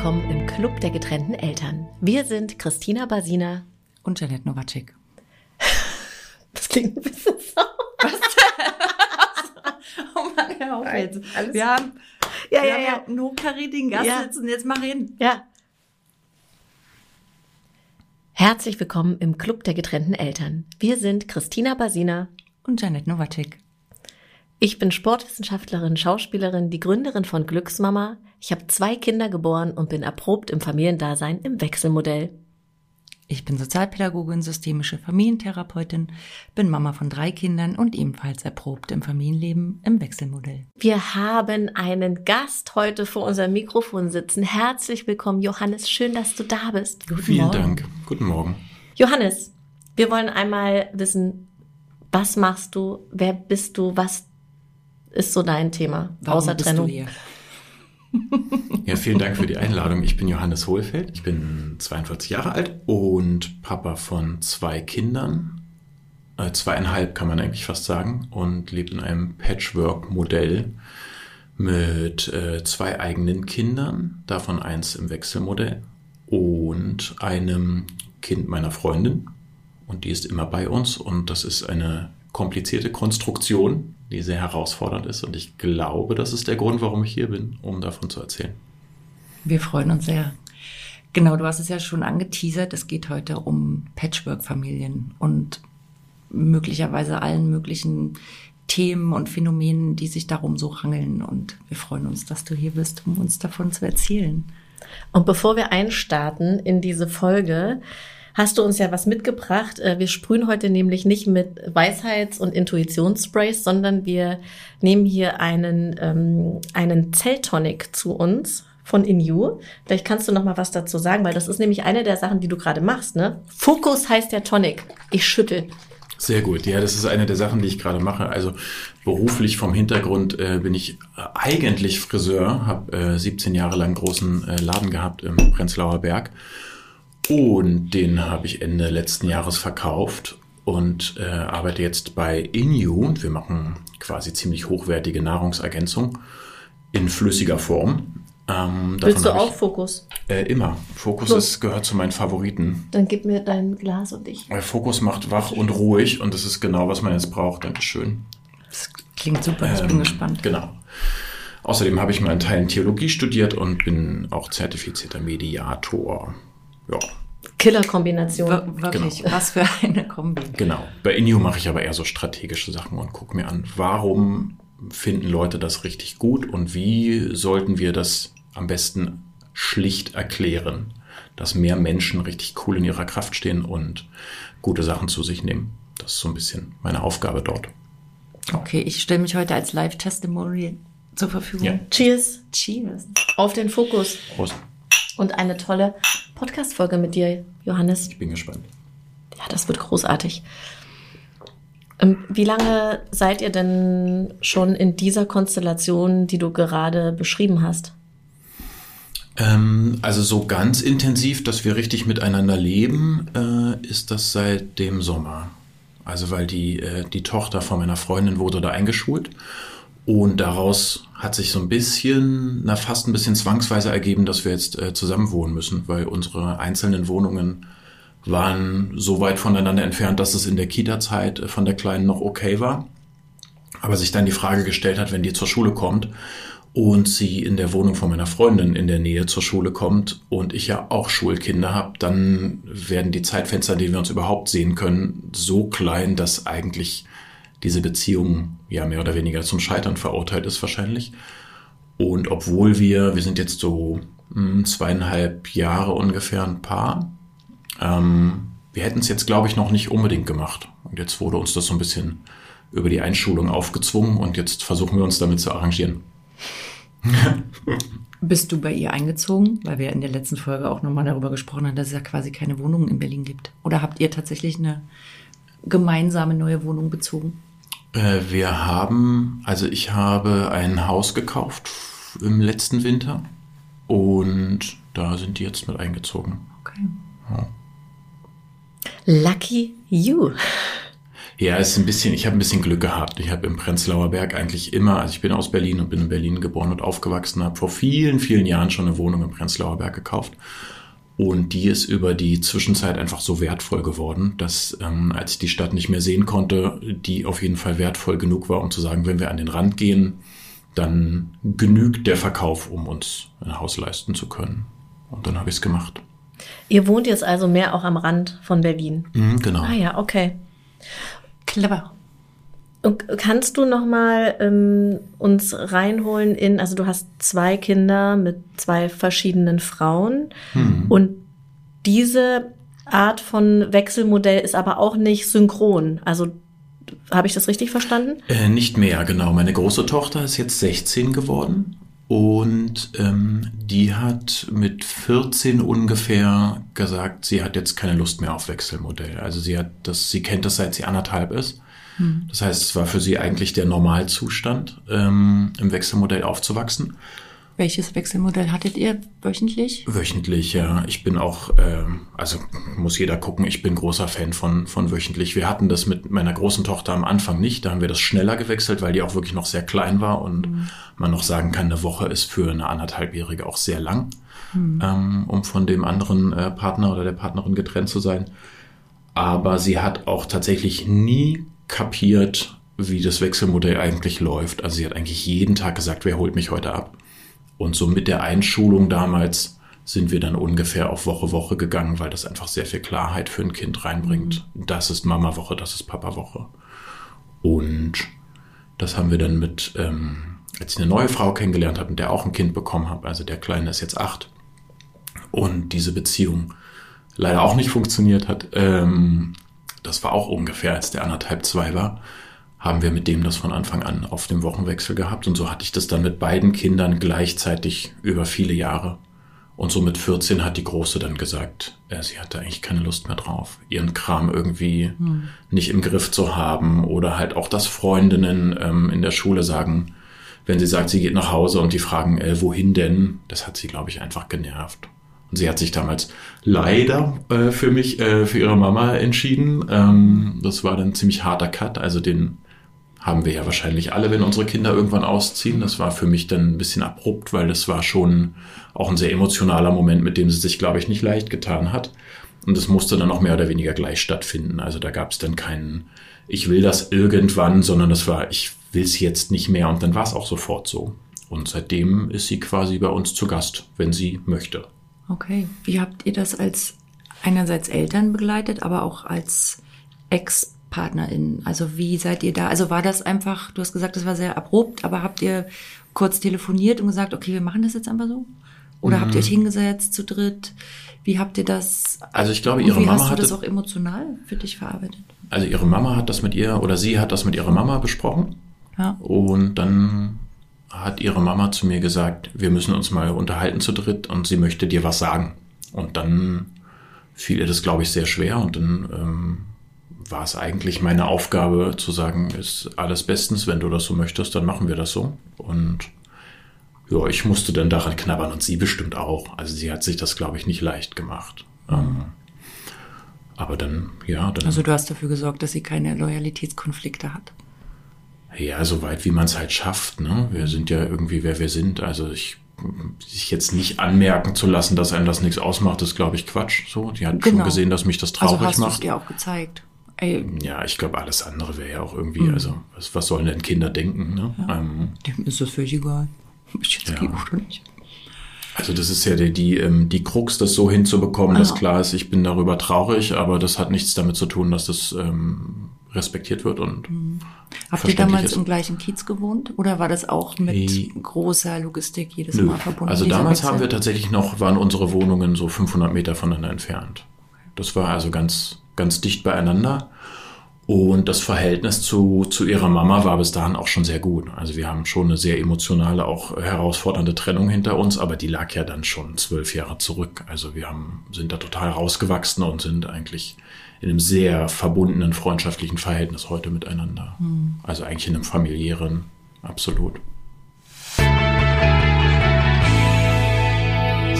Willkommen im Club der getrennten Eltern. Wir sind Christina Basina und Janet Nowacek. Das klingt ein bisschen so. Was? oh Mann, hör auf jetzt. Alles wir haben, ja, wir ja, haben ja. einen hochkarätigen Gast ja. sitzen. Jetzt mach hin. Ja. Herzlich willkommen im Club der getrennten Eltern. Wir sind Christina Basina und Janet Nowacek. Ich bin Sportwissenschaftlerin, Schauspielerin, die Gründerin von Glücksmama. Ich habe zwei Kinder geboren und bin erprobt im Familiendasein im Wechselmodell. Ich bin Sozialpädagogin, systemische Familientherapeutin, bin Mama von drei Kindern und ebenfalls erprobt im Familienleben im Wechselmodell. Wir haben einen Gast heute vor unserem Mikrofon sitzen. Herzlich willkommen, Johannes. Schön, dass du da bist. Guten Vielen Morgen. Dank. Guten Morgen. Johannes, wir wollen einmal wissen, was machst du, wer bist du, was ist so dein Thema Warum außer Trennung? Du hier? Ja, vielen Dank für die Einladung. Ich bin Johannes Hohlfeld. Ich bin 42 Jahre alt und Papa von zwei Kindern. Äh, zweieinhalb kann man eigentlich fast sagen. Und lebe in einem Patchwork-Modell mit äh, zwei eigenen Kindern, davon eins im Wechselmodell und einem Kind meiner Freundin. Und die ist immer bei uns und das ist eine komplizierte Konstruktion, die sehr herausfordernd ist. Und ich glaube, das ist der Grund, warum ich hier bin, um davon zu erzählen. Wir freuen uns sehr. Genau, du hast es ja schon angeteasert. Es geht heute um Patchwork-Familien und möglicherweise allen möglichen Themen und Phänomenen, die sich darum so rangeln. Und wir freuen uns, dass du hier bist, um uns davon zu erzählen. Und bevor wir einstarten in diese Folge, hast du uns ja was mitgebracht. Äh, wir sprühen heute nämlich nicht mit Weisheits- und Intuitionssprays, sondern wir nehmen hier einen, ähm, einen Zelltonic zu uns von Inu. Vielleicht kannst du noch mal was dazu sagen, weil das ist nämlich eine der Sachen, die du gerade machst. Ne? Fokus heißt der Tonic. Ich schüttel. Sehr gut. Ja, das ist eine der Sachen, die ich gerade mache. Also beruflich vom Hintergrund äh, bin ich eigentlich Friseur, habe äh, 17 Jahre lang großen äh, Laden gehabt im Prenzlauer Berg und den habe ich Ende letzten Jahres verkauft und äh, arbeite jetzt bei Inu. Wir machen quasi ziemlich hochwertige Nahrungsergänzung in flüssiger Form. Ähm, Willst du auch ich, Fokus? Äh, immer. Fokus ist, gehört zu meinen Favoriten. Dann gib mir dein Glas und ich. Äh, Fokus macht wach und ruhig und das ist genau, was man jetzt braucht. Dankeschön. Das klingt super, ich ähm, bin gespannt. Genau. Außerdem habe ich mal einen Teil in Theologie studiert und bin auch zertifizierter Mediator. Ja. Killer-Kombination. Wirklich, genau. was für eine Kombi. Genau. Bei Inio mache ich aber eher so strategische Sachen und gucke mir an, warum finden Leute das richtig gut und wie sollten wir das am besten schlicht erklären, dass mehr Menschen richtig cool in ihrer Kraft stehen und gute Sachen zu sich nehmen. Das ist so ein bisschen meine Aufgabe dort. Okay, ich stelle mich heute als Live-Testimonial zur Verfügung. Ja. Cheers. Cheers. Auf den Fokus. Prost und eine tolle Podcast-Folge mit dir, Johannes. Ich bin gespannt. Ja, das wird großartig. Ähm, wie lange seid ihr denn schon in dieser Konstellation, die du gerade beschrieben hast? Ähm, also so ganz intensiv, dass wir richtig miteinander leben, äh, ist das seit dem Sommer. Also weil die, äh, die Tochter von meiner Freundin wurde da eingeschult und daraus hat sich so ein bisschen, na fast ein bisschen zwangsweise ergeben, dass wir jetzt äh, zusammen wohnen müssen, weil unsere einzelnen Wohnungen waren so weit voneinander entfernt, dass es in der Kita-Zeit äh, von der Kleinen noch okay war. Aber sich dann die Frage gestellt hat, wenn die zur Schule kommt und sie in der Wohnung von meiner Freundin in der Nähe zur Schule kommt und ich ja auch Schulkinder habe, dann werden die Zeitfenster, die wir uns überhaupt sehen können, so klein, dass eigentlich diese Beziehung ja mehr oder weniger zum Scheitern verurteilt ist wahrscheinlich. Und obwohl wir, wir sind jetzt so mh, hm, zweieinhalb Jahre ungefähr ein Paar, ähm, wir hätten es jetzt, glaube ich, noch nicht unbedingt gemacht. Und jetzt wurde uns das so ein bisschen über die Einschulung aufgezwungen und jetzt versuchen wir uns damit zu arrangieren. Bist du bei ihr eingezogen? Weil wir in der letzten Folge auch nochmal darüber gesprochen haben, dass es ja quasi keine Wohnungen in Berlin gibt. Oder habt ihr tatsächlich eine gemeinsame neue Wohnung bezogen? Äh, wir haben, also ich habe ein Haus gekauft im letzten Winter und da sind die jetzt mit eingezogen. Okay. Ja. Lucky you. Ja, ist ein bisschen, ich habe ein bisschen Glück gehabt. Ich habe im Prenzlauer Berg eigentlich immer, also ich bin aus Berlin und bin in Berlin geboren und aufgewachsen, habe vor vielen, vielen Jahren schon eine Wohnung im Prenzlauer Berg gekauft. Und die ist über die Zwischenzeit einfach so wertvoll geworden, dass ähm, als ich die Stadt nicht mehr sehen konnte, die auf jeden Fall wertvoll genug war, um zu sagen, wenn wir an den Rand gehen, dann genügt der Verkauf, um uns ein Haus leisten zu können. Und dann habe ich es gemacht. Ihr wohnt jetzt also mehr auch am Rand von Berlin. Mhm, genau. Ah ja, okay. Clever. Und kannst du noch mal ähm, uns reinholen in, also du hast zwei Kinder mit zwei verschiedenen Frauen Hm. und diese Art von Wechselmodell ist aber auch nicht synchron. Also habe ich das richtig verstanden? Äh, nicht mehr, genau. Meine große Tochter ist jetzt 16 geworden und ähm, die hat mit 14 ungefähr gesagt, sie hat jetzt keine Lust mehr auf Wechselmodell. Also sie hat das, sie kennt das seit sie anderthalb ist. Das heißt, es war für sie eigentlich der Normalzustand, ähm, im Wechselmodell aufzuwachsen. Welches Wechselmodell hattet ihr wöchentlich? Wöchentlich, ja. Ich bin auch, ähm, also muss jeder gucken, ich bin großer Fan von, von wöchentlich. Wir hatten das mit meiner großen Tochter am Anfang nicht. Da haben wir das schneller gewechselt, weil die auch wirklich noch sehr klein war und man noch sagen kann, eine Woche ist für eine anderthalbjährige auch sehr lang, ähm, um von dem anderen äh, Partner oder der Partnerin getrennt zu sein. Aber sie hat auch tatsächlich nie kapiert, wie das Wechselmodell eigentlich läuft. Also sie hat eigentlich jeden Tag gesagt, wer holt mich heute ab? Und so mit der Einschulung damals sind wir dann ungefähr auf Woche Woche gegangen, weil das einfach sehr viel Klarheit für ein Kind reinbringt. Das ist Mama Woche, das ist Papa Woche. Und das haben wir dann mit, ähm, als ich eine neue Frau kennengelernt habe und der auch ein Kind bekommen habe, also der Kleine ist jetzt acht und diese Beziehung leider auch nicht funktioniert hat, ähm, das war auch ungefähr, als der anderthalb zwei war, haben wir mit dem das von Anfang an auf dem Wochenwechsel gehabt. Und so hatte ich das dann mit beiden Kindern gleichzeitig über viele Jahre. Und so mit 14 hat die Große dann gesagt, äh, sie hatte eigentlich keine Lust mehr drauf, ihren Kram irgendwie nicht im Griff zu haben. Oder halt auch, dass Freundinnen ähm, in der Schule sagen, wenn sie sagt, sie geht nach Hause und die fragen, äh, wohin denn, das hat sie, glaube ich, einfach genervt. Und sie hat sich damals leider äh, für mich, äh, für ihre Mama entschieden. Ähm, das war dann ein ziemlich harter Cut. Also den haben wir ja wahrscheinlich alle, wenn unsere Kinder irgendwann ausziehen. Das war für mich dann ein bisschen abrupt, weil das war schon auch ein sehr emotionaler Moment, mit dem sie sich, glaube ich, nicht leicht getan hat. Und das musste dann auch mehr oder weniger gleich stattfinden. Also da gab es dann keinen, ich will das irgendwann, sondern das war, ich will es jetzt nicht mehr. Und dann war es auch sofort so. Und seitdem ist sie quasi bei uns zu Gast, wenn sie möchte. Okay. Wie habt ihr das als einerseits Eltern begleitet, aber auch als Ex-PartnerInnen? Also wie seid ihr da? Also war das einfach, du hast gesagt, das war sehr abrupt, aber habt ihr kurz telefoniert und gesagt, okay, wir machen das jetzt einfach so? Oder habt ihr euch hingesetzt zu dritt? Wie habt ihr das? Also ich glaube, ihre wie Mama hast du hatte, das auch emotional für dich verarbeitet? also ihre Mama hat das mit ihr oder sie hat das mit ihrer Mama besprochen. Ja. Und dann hat ihre Mama zu mir gesagt, wir müssen uns mal unterhalten zu dritt und sie möchte dir was sagen. Und dann fiel ihr das, glaube ich, sehr schwer und dann ähm, war es eigentlich meine Aufgabe zu sagen, ist alles bestens, wenn du das so möchtest, dann machen wir das so. Und ja, ich musste dann daran knabbern und sie bestimmt auch. Also sie hat sich das, glaube ich, nicht leicht gemacht. Ähm, aber dann, ja, dann. Also du hast dafür gesorgt, dass sie keine Loyalitätskonflikte hat. Ja, so weit wie man es halt schafft. Ne? Wir sind ja irgendwie, wer wir sind. Also ich sich jetzt nicht anmerken zu lassen, dass einem das nichts ausmacht, ist, glaube ich, Quatsch. So, die hat schon Genau. gesehen, dass mich das Also traurig hast du es macht. dir auch gezeigt. Ey, Ja, ich glaube, alles andere wäre ja auch irgendwie, Mhm. also was, was sollen denn Kinder denken? Ne? Ähm, dem ist das völlig egal. Ich jetzt Ja. oder nicht. also das ist ja die, die, ähm, die Krux, das so hinzubekommen, dass Ja. klar ist, ich bin darüber traurig, aber das hat nichts damit zu tun, dass das ähm, respektiert wird und Habt ihr damals ist. im gleichen Kiez gewohnt? Oder war das auch mit Nee. großer Logistik jedes Nö. Mal verbunden? Also damals Wechsel? haben wir tatsächlich noch, waren unsere Wohnungen so 500 Meter voneinander entfernt. Das war also ganz, ganz dicht beieinander. Und das Verhältnis zu, zu ihrer Mama war bis dahin auch schon sehr gut. Also wir haben schon eine sehr emotionale, auch herausfordernde Trennung hinter uns, aber die lag ja dann schon zwölf Jahre zurück. Also wir haben, sind da total rausgewachsen und sind eigentlich in einem sehr verbundenen, freundschaftlichen Verhältnis heute miteinander. Also eigentlich in einem familiären, absolut.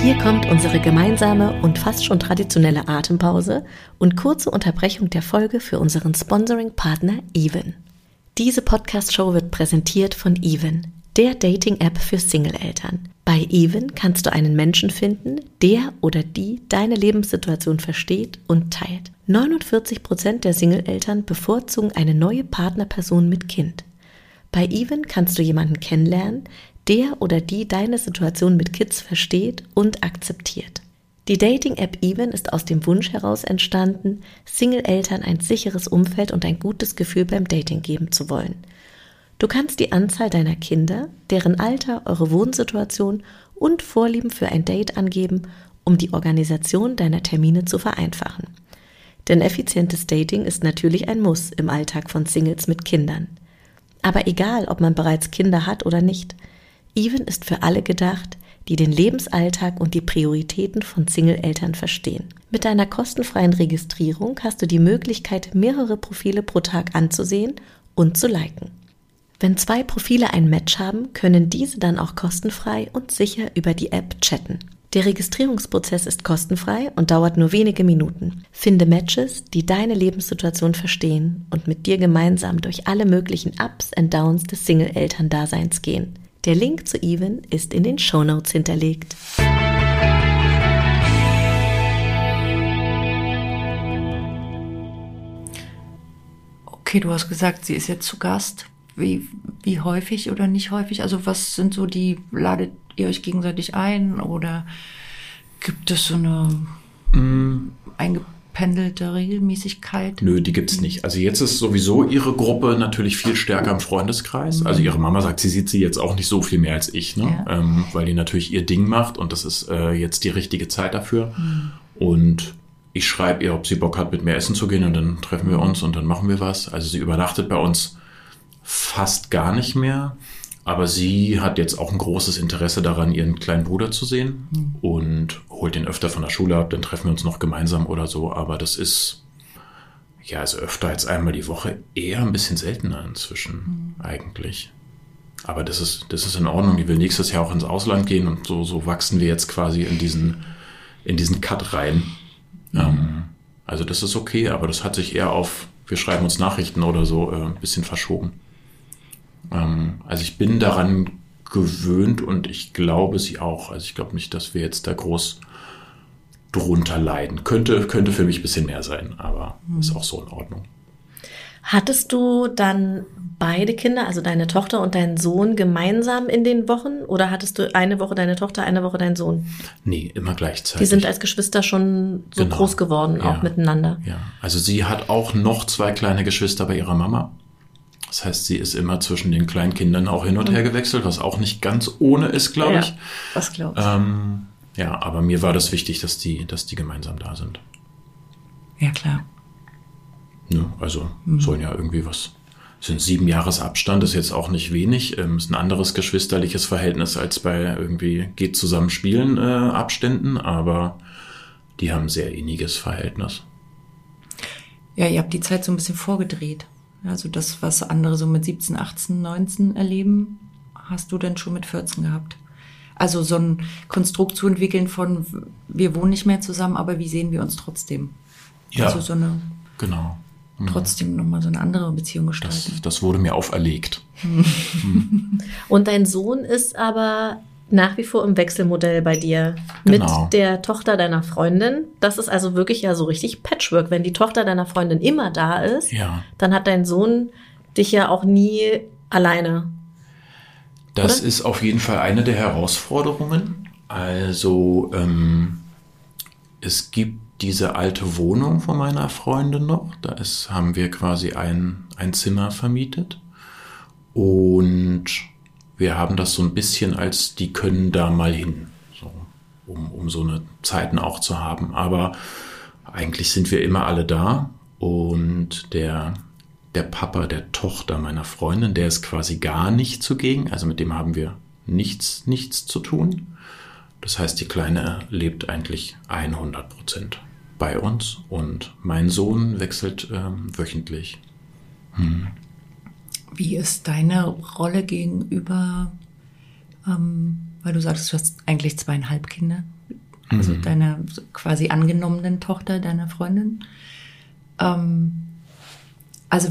Hier kommt unsere gemeinsame und fast schon traditionelle Atempause und kurze Unterbrechung der Folge für unseren Sponsoring-Partner Even. Diese Podcast-Show wird präsentiert von Even, der Dating-App für Single-Eltern. Bei Even kannst du einen Menschen finden, der oder die deine Lebenssituation versteht und teilt. 49 Prozent der Single-Eltern bevorzugen eine neue Partnerperson mit Kind. Bei Even kannst du jemanden kennenlernen, der oder die deine Situation mit Kids versteht und akzeptiert. Die Dating-App Even ist aus dem Wunsch heraus entstanden, Single-Eltern ein sicheres Umfeld und ein gutes Gefühl beim Dating geben zu wollen. Du kannst die Anzahl deiner Kinder, deren Alter, eure Wohnsituation und Vorlieben für ein Date angeben, um die Organisation deiner Termine zu vereinfachen. Denn effizientes Dating ist natürlich ein Muss im Alltag von Singles mit Kindern. Aber egal, ob man bereits Kinder hat oder nicht, Even ist für alle gedacht, die den Lebensalltag und die Prioritäten von Single-Eltern verstehen. Mit deiner kostenfreien Registrierung hast du die Möglichkeit, mehrere Profile pro Tag anzusehen und zu liken. Wenn zwei Profile ein Match haben, können diese dann auch kostenfrei und sicher über die App chatten. Der Registrierungsprozess ist kostenfrei und dauert nur wenige Minuten. Finde Matches, die deine Lebenssituation verstehen und mit dir gemeinsam durch alle möglichen Ups und Downs des Single-Elterndaseins gehen. Der Link zu Even ist in den Show Notes hinterlegt. Okay, du hast gesagt, sie ist jetzt zu Gast. Wie, wie häufig oder nicht häufig? Also was sind so die, ladet ihr euch gegenseitig ein oder gibt es so eine mm. eingependelte Regelmäßigkeit? Nö, die gibt's nicht. Also jetzt ist sowieso ihre Gruppe natürlich viel stärker im Freundeskreis. Mhm. Also ihre Mama sagt, sie sieht sie jetzt auch nicht so viel mehr als ich, ne? Ja. Ähm, weil die natürlich ihr Ding macht und das ist äh, jetzt die richtige Zeit dafür. Mhm. Und ich schreibe ihr, ob sie Bock hat, mit mir essen zu gehen und dann treffen wir uns und dann machen wir was. Also sie übernachtet bei uns fast gar nicht mehr. Aber sie hat jetzt auch ein großes Interesse daran, ihren kleinen Bruder zu sehen mhm. und holt ihn öfter von der Schule ab. Dann treffen wir uns noch gemeinsam oder so. Aber das ist, ja, also öfter als einmal die Woche eher ein bisschen seltener inzwischen mhm. eigentlich. Aber das ist, das ist in Ordnung. Die will nächstes Jahr auch ins Ausland gehen und so, so wachsen wir jetzt quasi in diesen, in diesen Cut rein. Mhm. Ähm, also das ist okay, aber das hat sich eher auf, wir schreiben uns Nachrichten oder so, äh, ein bisschen verschoben. Ähm, also ich bin daran gewöhnt und ich glaube sie auch. Also ich glaube nicht, dass wir jetzt da groß drunter leiden. Könnte, könnte für mich ein bisschen mehr sein, aber mhm. ist auch so in Ordnung. Hattest du dann beide Kinder, also deine Tochter und deinen Sohn, gemeinsam in den Wochen? Oder hattest du eine Woche deine Tochter, eine Woche deinen Sohn? Nee, immer gleichzeitig. Die sind als Geschwister schon so genau. groß geworden, ja. auch miteinander. Ja, also sie hat auch noch zwei kleine Geschwister bei ihrer Mama. Das heißt, sie ist immer zwischen den kleinen Kindern auch hin und her mhm. gewechselt, was auch nicht ganz ohne ist, glaube ja, ich. Was glaubst du? Ähm, ja, aber mir war das wichtig, dass die, dass die gemeinsam da sind. Ja, klar. Ne, also mhm. sollen ja irgendwie was. Sind sieben Jahres Abstand, ist jetzt auch nicht wenig. Ähm, ist ein anderes geschwisterliches Verhältnis als bei irgendwie geht zusammen spielen äh, Abständen, aber die haben ein sehr inniges Verhältnis. Ja, ihr habt die Zeit so ein bisschen vorgedreht. Also das, was andere so mit 17, 18, 19 erleben, hast du denn schon mit 14 gehabt? Also so ein Konstrukt zu entwickeln von, wir wohnen nicht mehr zusammen, aber wie sehen wir uns trotzdem? Ja, also so eine, genau. Mhm. Trotzdem nochmal so eine andere Beziehung gestalten. Das, das wurde mir auferlegt. Und dein Sohn ist aber nach wie vor im Wechselmodell bei dir genau. mit der Tochter deiner Freundin. Das ist also wirklich ja so richtig Patchwork. Wenn die Tochter deiner Freundin immer da ist, ja. dann hat dein Sohn dich ja auch nie alleine. Das oder? ist auf jeden Fall eine der Herausforderungen. Also ähm, es gibt diese alte Wohnung von meiner Freundin noch. Da ist, haben wir quasi ein, ein Zimmer vermietet. Und wir haben das so ein bisschen als, die können da mal hin, so, um, um so eine Zeiten auch zu haben. Aber eigentlich sind wir immer alle da und der, der Papa der Tochter meiner Freundin, der ist quasi gar nicht zugegen, also mit dem haben wir nichts, nichts zu tun. Das heißt, die Kleine lebt eigentlich 100 Prozent bei uns und mein Sohn wechselt ähm, wöchentlich. Hm. Wie ist deine Rolle gegenüber ähm, weil du sagst, du hast eigentlich zweieinhalb Kinder. Also mhm. deine quasi angenommenen Tochter deiner Freundin. Ähm, also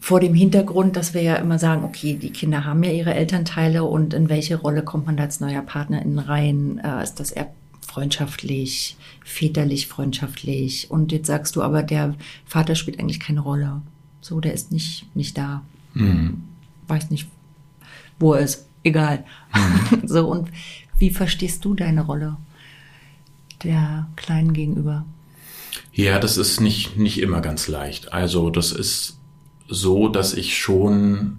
vor dem Hintergrund, dass wir ja immer sagen, okay, die Kinder haben ja ihre Elternteile und in welche Rolle kommt man da als neuer Partnerin rein? Äh, ist das eher freundschaftlich, väterlich freundschaftlich? Und jetzt sagst du aber, der Vater spielt eigentlich keine Rolle. So, der ist nicht, nicht da. Mhm. Weiß nicht, wo er ist. Egal. Mhm. so, und wie verstehst du deine Rolle der Kleinen gegenüber? Ja, das ist nicht, nicht immer ganz leicht. Also, das ist so, dass ich schon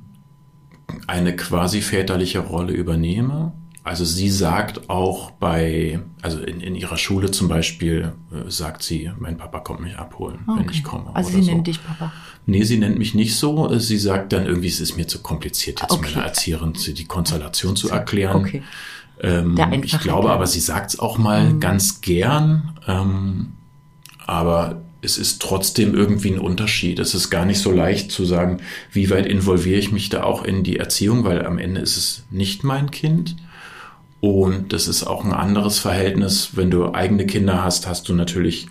eine quasi väterliche Rolle übernehme. Also sie sagt auch bei, also in, in ihrer Schule zum Beispiel, äh, sagt sie, mein Papa kommt mich abholen, okay. wenn ich komme. Also sie so. nennt dich Papa? Nee, sie nennt mich nicht so. Sie sagt dann irgendwie, es ist mir zu kompliziert, jetzt okay. meiner Erzieherin die Konstellation zu erklären. Okay. Ähm, ich glaube aber, sie sagt es auch mal mhm. ganz gern. Ähm, aber es ist trotzdem irgendwie ein Unterschied. Es ist gar nicht so leicht zu sagen, wie weit involviere ich mich da auch in die Erziehung, weil am Ende ist es nicht mein Kind. Und das ist auch ein anderes Verhältnis. Wenn du eigene Kinder hast, hast du natürlich,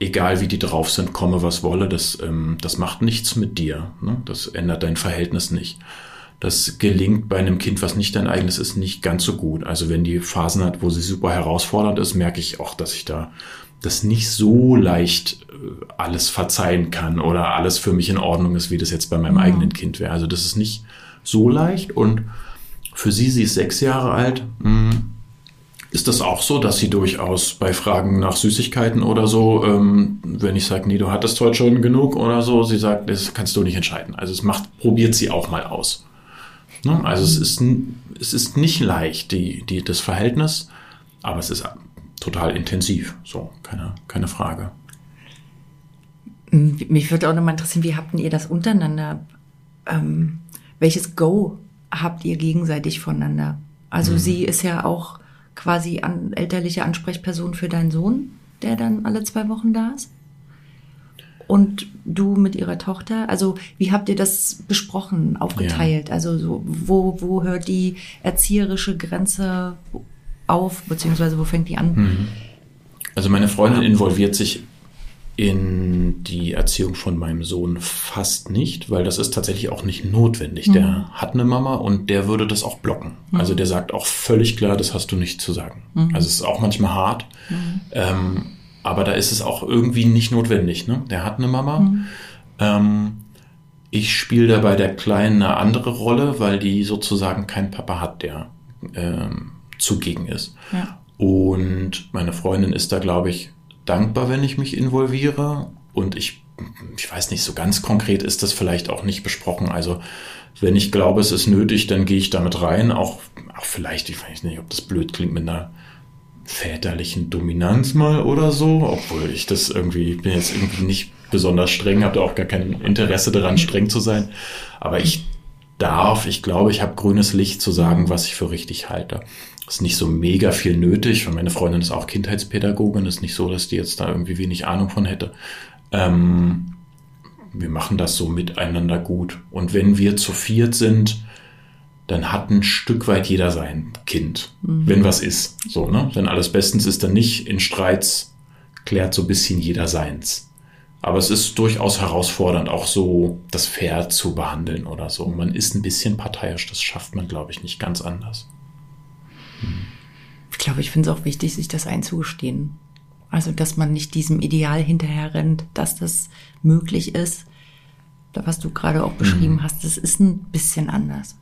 egal wie die drauf sind, komme was wolle, das, ähm, das macht nichts mit dir. Ne? Das ändert dein Verhältnis nicht. Das gelingt bei einem Kind, was nicht dein eigenes ist, nicht ganz so gut. Also wenn die Phasen hat, wo sie super herausfordernd ist, merke ich auch, dass ich da das nicht so leicht äh, alles verzeihen kann oder alles für mich in Ordnung ist, wie das jetzt bei meinem ja. eigenen Kind wäre. Also das ist nicht so leicht und für sie, sie ist sechs Jahre alt, hm, ist das auch so, dass sie durchaus bei Fragen nach Süßigkeiten oder so, ähm, wenn ich sage, nee, du hattest heute schon genug oder so, sie sagt, das kannst du nicht entscheiden. Also es macht, probiert sie auch mal aus. Ne? Also es ist, es ist nicht leicht, die, die, das Verhältnis, aber es ist total intensiv. So, keine, keine Frage. Mich würde auch noch mal interessieren, wie habt ihr das untereinander? Ähm, welches Go habt ihr gegenseitig voneinander? Also mhm. sie ist ja auch quasi an, elterliche Ansprechperson für deinen Sohn, der dann alle zwei Wochen da ist. Und du mit ihrer Tochter, also wie habt ihr das besprochen, aufgeteilt? Ja. Also so, wo, wo hört die erzieherische Grenze auf, beziehungsweise wo fängt die an? Mhm. Also meine Freundin involviert sich in die Erziehung von meinem Sohn fast nicht, weil das ist tatsächlich auch nicht notwendig. Mhm. Der hat eine Mama und der würde das auch blocken. Mhm. Also der sagt auch völlig klar, das hast du nicht zu sagen. Mhm. Also es ist auch manchmal hart, mhm. ähm, aber da ist es auch irgendwie nicht notwendig. Ne? Der hat eine Mama. Mhm. Ähm, ich spiele da bei der Kleinen eine andere Rolle, weil die sozusagen keinen Papa hat, der ähm, zugegen ist. Ja. Und meine Freundin ist da, glaube ich, dankbar, wenn ich mich involviere. Und ich, ich weiß nicht, so ganz konkret ist das vielleicht auch nicht besprochen. Also wenn ich glaube, es ist nötig, dann gehe ich damit rein. Auch, auch vielleicht, ich weiß nicht, ob das blöd klingt, mit einer väterlichen Dominanz mal oder so, obwohl ich das irgendwie, bin jetzt irgendwie nicht besonders streng, habe da auch gar kein Interesse daran, streng zu sein. Aber ich darf, ich glaube, ich habe grünes Licht zu sagen, was ich für richtig halte ist nicht so mega viel nötig. Und meine Freundin ist auch Kindheitspädagogin. Ist nicht so, dass die jetzt da irgendwie wenig Ahnung von hätte. Ähm, wir machen das so miteinander gut. Und wenn wir zu viert sind, dann hat ein Stück weit jeder sein Kind, mhm. wenn was ist. So, ne? Wenn alles bestens ist, dann nicht in Streits klärt so ein bisschen jeder seins. Aber es ist durchaus herausfordernd, auch so das Pferd zu behandeln oder so. Man ist ein bisschen parteiisch, das schafft man, glaube ich, nicht ganz anders. Ich glaube, ich finde es auch wichtig, sich das einzugestehen. Also, dass man nicht diesem Ideal hinterher rennt, dass das möglich ist. Was du gerade auch beschrieben mhm. hast, das ist ein bisschen anders.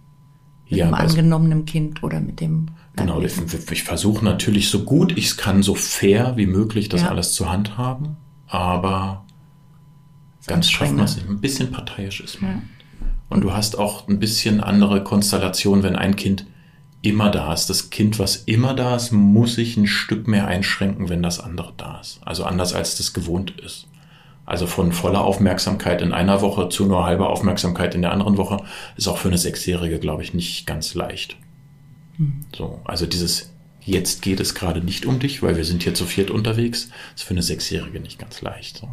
Mit ja, dem angenommenen Kind oder mit dem. Genau, ich, ich versuche natürlich so gut ich es kann, so fair wie möglich das ja. alles zu handhaben, aber ganz schafft man es nicht. Ein bisschen parteiisch ist man. Ja. Und du hast auch ein bisschen andere Konstellation, wenn ein Kind immer da ist. Das Kind, was immer da ist, muss sich ein Stück mehr einschränken, wenn das andere da ist. Also anders als das gewohnt ist. Also von voller Aufmerksamkeit in einer Woche zu nur halber Aufmerksamkeit in der anderen Woche ist auch für eine Sechsjährige, glaube ich, nicht ganz leicht. Hm. So, also dieses jetzt geht es gerade nicht um dich, weil wir sind hier zu viert unterwegs, ist für eine Sechsjährige nicht ganz leicht. So.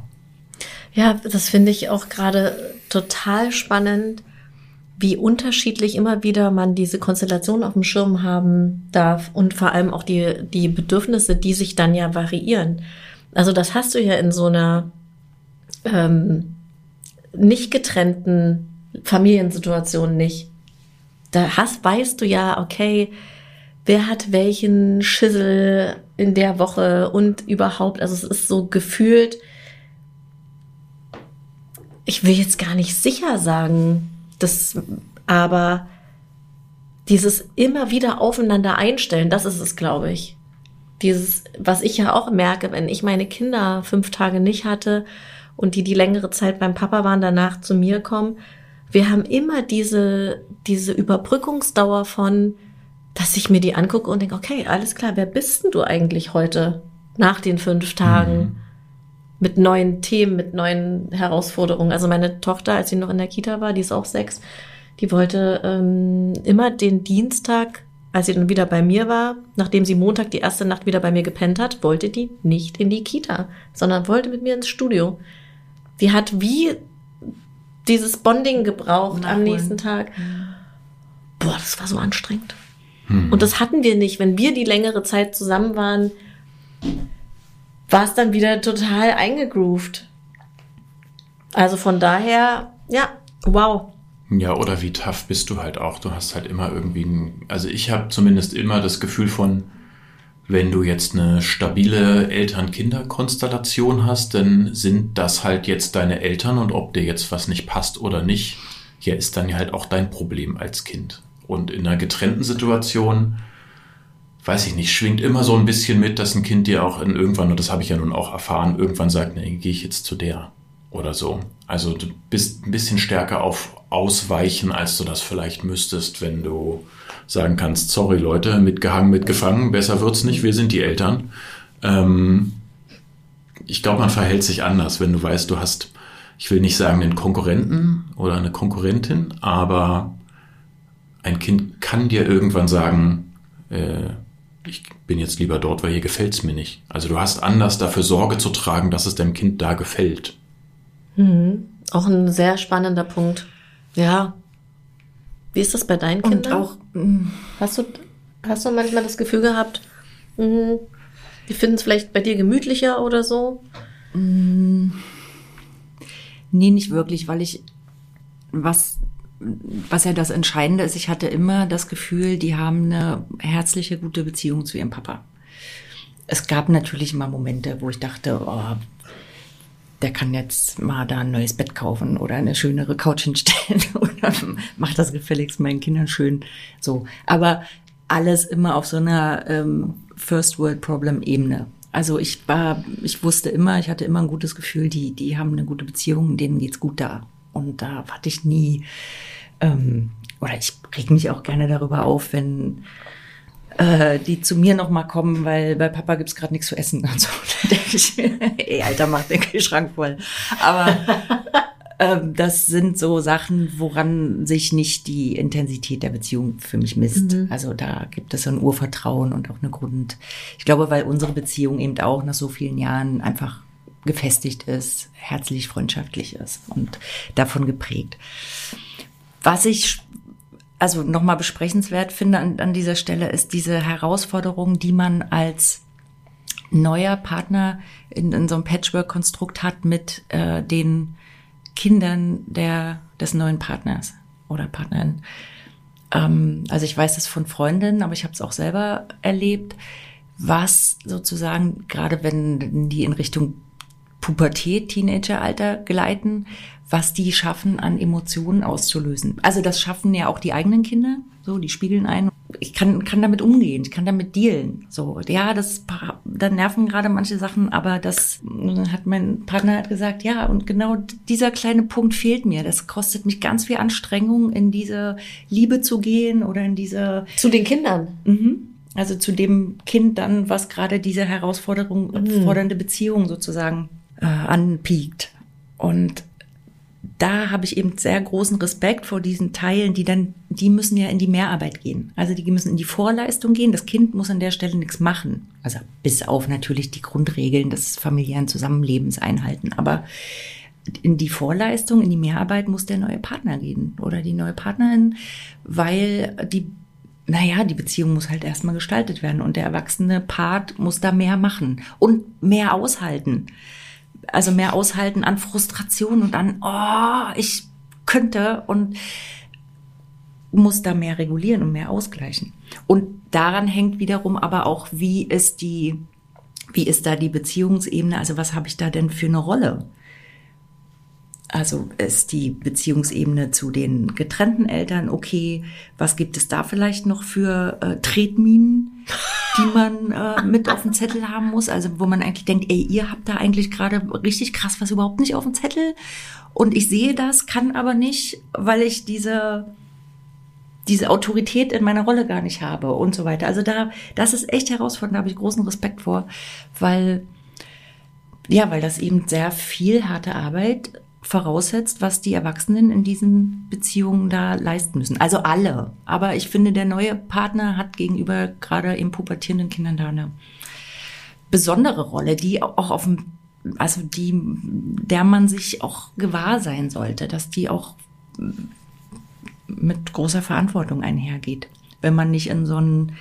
Ja, das finde ich auch gerade total spannend, wie unterschiedlich immer wieder man diese Konstellation auf dem Schirm haben darf und vor allem auch die, die Bedürfnisse, die sich dann ja variieren. Also das hast du ja in so einer ähm, nicht getrennten Familiensituation nicht. Da hast, weißt du ja, okay, wer hat welchen Schissel in der Woche und überhaupt, also es ist so gefühlt, ich will jetzt gar nicht sicher sagen, das, aber dieses immer wieder aufeinander einstellen, das ist es, glaube ich. Dieses, was ich ja auch merke, wenn ich meine Kinder fünf Tage nicht hatte und die die längere Zeit beim Papa waren, danach zu mir kommen, wir haben immer diese, diese Überbrückungsdauer von, dass ich mir die angucke und denke, okay, alles klar, wer bist denn du eigentlich heute nach den fünf Tagen? Mhm mit neuen Themen, mit neuen Herausforderungen. Also meine Tochter, als sie noch in der Kita war, die ist auch sechs, die wollte ähm, immer den Dienstag, als sie dann wieder bei mir war, nachdem sie Montag die erste Nacht wieder bei mir gepennt hat, wollte die nicht in die Kita, sondern wollte mit mir ins Studio. Die hat wie dieses Bonding gebraucht Nachholen. am nächsten Tag. Boah, das war so anstrengend. Hm. Und das hatten wir nicht, wenn wir die längere Zeit zusammen waren war es dann wieder total eingegroovt. Also von daher, ja, wow. Ja, oder wie tough bist du halt auch? Du hast halt immer irgendwie, ein, also ich habe zumindest immer das Gefühl von, wenn du jetzt eine stabile Eltern-Kinder-Konstellation hast, dann sind das halt jetzt deine Eltern und ob dir jetzt was nicht passt oder nicht, ja, ist dann ja halt auch dein Problem als Kind. Und in einer getrennten Situation weiß ich nicht, schwingt immer so ein bisschen mit, dass ein Kind dir auch in irgendwann, und das habe ich ja nun auch erfahren, irgendwann sagt, nee, gehe ich jetzt zu der oder so. Also du bist ein bisschen stärker auf Ausweichen, als du das vielleicht müsstest, wenn du sagen kannst, sorry Leute, mitgehangen, mitgefangen, besser wird's nicht, wir sind die Eltern. Ähm, ich glaube, man verhält sich anders, wenn du weißt, du hast, ich will nicht sagen einen Konkurrenten oder eine Konkurrentin, aber ein Kind kann dir irgendwann sagen, äh, ich bin jetzt lieber dort, weil hier gefällt es mir nicht. Also du hast anders dafür Sorge zu tragen, dass es deinem Kind da gefällt. Mhm. Auch ein sehr spannender Punkt. Ja. Wie ist das bei deinen Kindern? Und auch, mm, hast du, hast du manchmal das Gefühl gehabt, mh, die finden es vielleicht bei dir gemütlicher oder so? Mm. Nee, nicht wirklich, weil ich, was was ja das Entscheidende ist, ich hatte immer das Gefühl, die haben eine herzliche, gute Beziehung zu ihrem Papa. Es gab natürlich mal Momente, wo ich dachte, oh, der kann jetzt mal da ein neues Bett kaufen oder eine schönere Couch hinstellen oder macht das gefälligst meinen Kindern schön. So, aber alles immer auf so einer ähm, First World Problem Ebene. Also ich war, ich wusste immer, ich hatte immer ein gutes Gefühl, die, die haben eine gute Beziehung, denen geht's gut da. Und da hatte ich nie, ähm, oder ich reg mich auch gerne darüber auf, wenn äh, die zu mir noch mal kommen, weil bei Papa gibt's gerade nichts zu essen und so. Da denke ich mir, ey, Alter, mach den Kühlschrank voll. Aber ähm, das sind so Sachen, woran sich nicht die Intensität der Beziehung für mich misst. Mhm. Also da gibt es so ein Urvertrauen und auch eine Grund. Ich glaube, weil unsere Beziehung eben auch nach so vielen Jahren einfach gefestigt ist, herzlich freundschaftlich ist und davon geprägt. Was ich also nochmal besprechenswert finde an, an dieser Stelle ist diese Herausforderung, die man als neuer Partner in, in so einem Patchwork-Konstrukt hat mit äh, den Kindern der, des neuen Partners oder Partnerin. Ähm, also ich weiß das von Freundinnen, aber ich habe es auch selber erlebt, was sozusagen, gerade wenn die in Richtung Pubertät, Teenageralter gleiten, was die schaffen, an Emotionen auszulösen. Also das schaffen ja auch die eigenen Kinder, so, die spiegeln ein. Ich kann, kann damit umgehen, ich kann damit dealen. So, ja, das, da nerven gerade manche Sachen, aber das hat mein Partner hat gesagt, ja, und genau dieser kleine Punkt fehlt mir. Das kostet mich ganz viel Anstrengung, in diese Liebe zu gehen oder in diese. Zu den Kindern. Mhm. Also zu dem Kind dann, was gerade diese Herausforderung, mhm. fordernde Beziehung sozusagen äh, anpiekt. Und da habe ich eben sehr großen Respekt vor diesen Teilen, die dann, die müssen ja in die Mehrarbeit gehen. Also die müssen in die Vorleistung gehen. Das Kind muss an der Stelle nichts machen. Also bis auf natürlich die Grundregeln des familiären Zusammenlebens einhalten. Aber in die Vorleistung, in die Mehrarbeit muss der neue Partner gehen oder die neue Partnerin, weil die, naja, die Beziehung muss halt erstmal gestaltet werden und der erwachsene Part muss da mehr machen und mehr aushalten. Also mehr aushalten an Frustration und an, oh, ich könnte und muss da mehr regulieren und mehr ausgleichen. Und daran hängt wiederum aber auch, wie ist die, wie ist da die Beziehungsebene? Also was habe ich da denn für eine Rolle? Also ist die Beziehungsebene zu den getrennten Eltern okay? Was gibt es da vielleicht noch für äh, Tretminen, die man äh, mit auf dem Zettel haben muss? Also wo man eigentlich denkt, ey, ihr habt da eigentlich gerade richtig krass was überhaupt nicht auf dem Zettel und ich sehe das, kann aber nicht, weil ich diese diese Autorität in meiner Rolle gar nicht habe und so weiter. Also da, das ist echt herausfordernd, da habe ich großen Respekt vor, weil, ja, weil das eben sehr viel harte Arbeit voraussetzt, was die Erwachsenen in diesen Beziehungen da leisten müssen. Also alle. Aber ich finde, der neue Partner hat gegenüber gerade eben pubertierenden Kindern da eine besondere Rolle, die auch auf dem, also die, der man sich auch gewahr sein sollte, dass die auch mit großer Verantwortung einhergeht. Wenn man nicht in so einen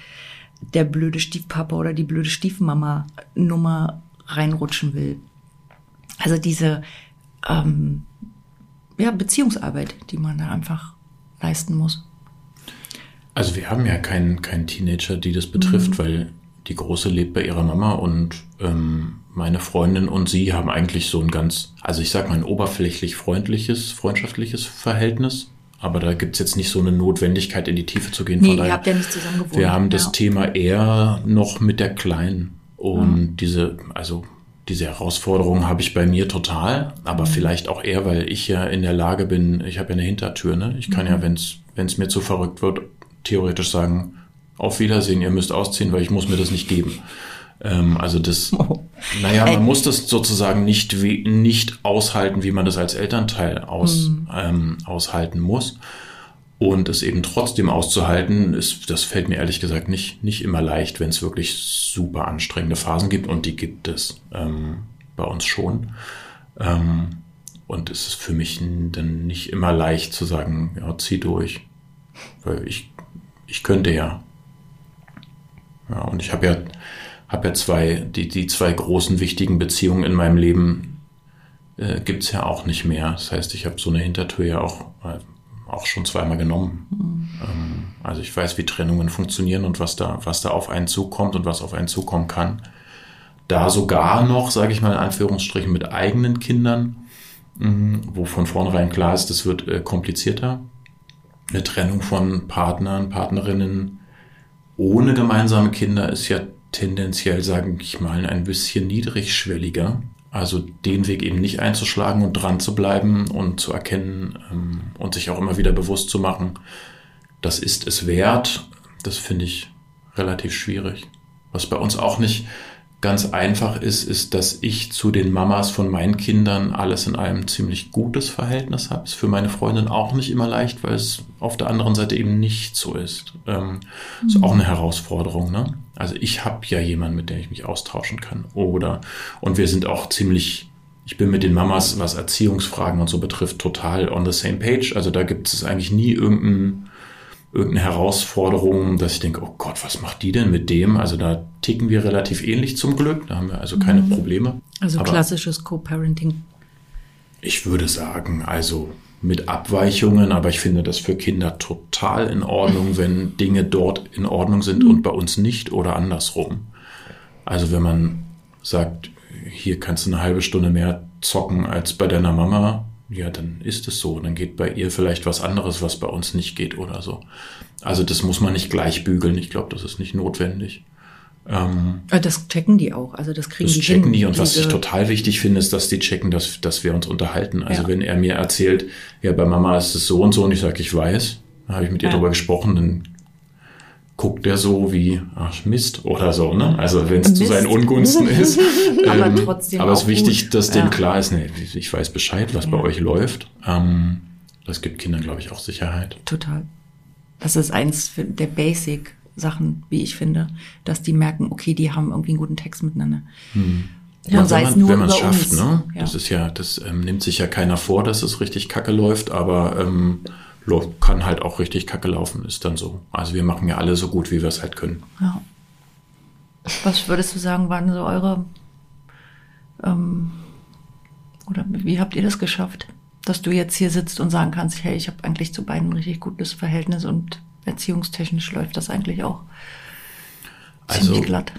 der blöde Stiefpapa oder die blöde Stiefmama Nummer reinrutschen will. Also diese ähm, ja, Beziehungsarbeit, die man da einfach leisten muss. Also wir haben ja keinen keinen Teenager, die das betrifft, mhm. weil die Große lebt bei ihrer Mama und ähm, meine Freundin und sie haben eigentlich so ein ganz, also ich sag mal ein oberflächlich freundliches, freundschaftliches Verhältnis. Aber da gibt's jetzt nicht so eine Notwendigkeit, in die Tiefe zu gehen. Nee, Von daher, ihr habt ja nicht zusammen gewohnt. Wir haben das ja. Thema eher noch mit der Kleinen. Und mhm. diese, also diese Herausforderung habe ich bei mir total, aber mhm. vielleicht auch eher, weil ich ja in der Lage bin, ich habe ja eine Hintertür, ne? Ich kann mhm. ja, wenn es mir zu verrückt wird, theoretisch sagen, auf Wiedersehen, ihr müsst ausziehen, weil ich muss mir das nicht geben. Ähm, also das, oh. naja, man muss das sozusagen nicht, nicht aushalten, wie man das als Elternteil aus, mhm. ähm, aushalten muss. Und es eben trotzdem auszuhalten, ist, das fällt mir ehrlich gesagt nicht, nicht immer leicht, wenn es wirklich super anstrengende Phasen gibt. Und die gibt es ähm, bei uns schon. Ähm, und es ist für mich dann nicht immer leicht zu sagen, ja, zieh durch. Weil ich, ich könnte ja. Ja, und ich habe ja habe ja zwei, die, die zwei großen wichtigen Beziehungen in meinem Leben äh, gibt ja auch nicht mehr. Das heißt, ich habe so eine Hintertür ja auch, äh, auch schon zweimal genommen. Mhm. Also ich weiß, wie Trennungen funktionieren und was da, was da auf einen zukommt und was auf einen zukommen kann. Da sogar noch, sage ich mal in Anführungsstrichen, mit eigenen Kindern, mh, wo von vornherein klar ist, das wird äh, komplizierter. Eine Trennung von Partnern, Partnerinnen ohne gemeinsame Kinder ist ja tendenziell, sage ich mal, ein bisschen niedrigschwelliger. Also den Weg eben nicht einzuschlagen und dran zu bleiben und zu erkennen ähm, und sich auch immer wieder bewusst zu machen, das ist es wert. Das finde ich relativ schwierig. Was bei uns auch nicht ganz einfach ist, ist, dass ich zu den Mamas von meinen Kindern alles in einem ziemlich gutes Verhältnis habe. Ist für meine Freundin auch nicht immer leicht, weil es auf der anderen Seite eben nicht so ist. Ähm, mhm. Ist auch eine Herausforderung. Ne? Also ich habe ja jemanden, mit dem ich mich austauschen kann. Oder und wir sind auch ziemlich ich bin mit den Mamas, was Erziehungsfragen und so betrifft, total on the same page. Also da gibt es eigentlich nie irgendeinen irgendeine Herausforderung, dass ich denke, oh Gott, was macht die denn mit dem? Also da ticken wir relativ ähnlich zum Glück, da haben wir also keine mhm. Probleme. Also Aber klassisches Co-Parenting. Ich würde sagen, also mit Abweichungen, aber ich finde das für Kinder total in Ordnung, wenn Dinge dort in Ordnung sind mhm. und bei uns nicht oder andersrum. Also wenn man sagt, hier kannst du eine halbe Stunde mehr zocken als bei deiner Mama, ja, dann ist es so. Dann geht bei ihr vielleicht was anderes, was bei uns nicht geht oder so. Also das muss man nicht gleich bügeln. Ich glaube, das ist nicht notwendig. Ähm, ah, das checken die auch. Also das kriegen das die checken hin, die. Und was ich total wichtig finde, ist, dass die checken, dass, dass wir uns unterhalten. Also ja. wenn er mir erzählt, ja, bei Mama ist es so und so und ich sage, ich weiß, habe ich mit ihr ja. darüber gesprochen, dann guckt er so wie, ach Mist oder so, ne? Also wenn es zu seinen Ungunsten ist. aber ähm, trotzdem. Aber es ist wichtig, gut. dass ja. denen klar ist, ne, ich weiß Bescheid, was ja. bei euch läuft. Ähm, das gibt Kindern, glaube ich, auch Sicherheit. Total. Das ist eins der Basic Sachen, wie ich finde, dass die merken, okay, die haben irgendwie einen guten Text miteinander. Hm. Ja, Und sei wenn es man nur wenn man es schafft, uns. ne? Ja. Das ist ja, das ähm, nimmt sich ja keiner vor, dass es richtig kacke läuft, aber ähm, kann halt auch richtig kacke laufen, ist dann so. Also wir machen ja alle so gut, wie wir es halt können. Ja. Was würdest du sagen, waren so eure ähm, oder wie habt ihr das geschafft, dass du jetzt hier sitzt und sagen kannst, hey, ich habe eigentlich zu beiden ein richtig gutes Verhältnis und erziehungstechnisch läuft das eigentlich auch ziemlich Also- glatt.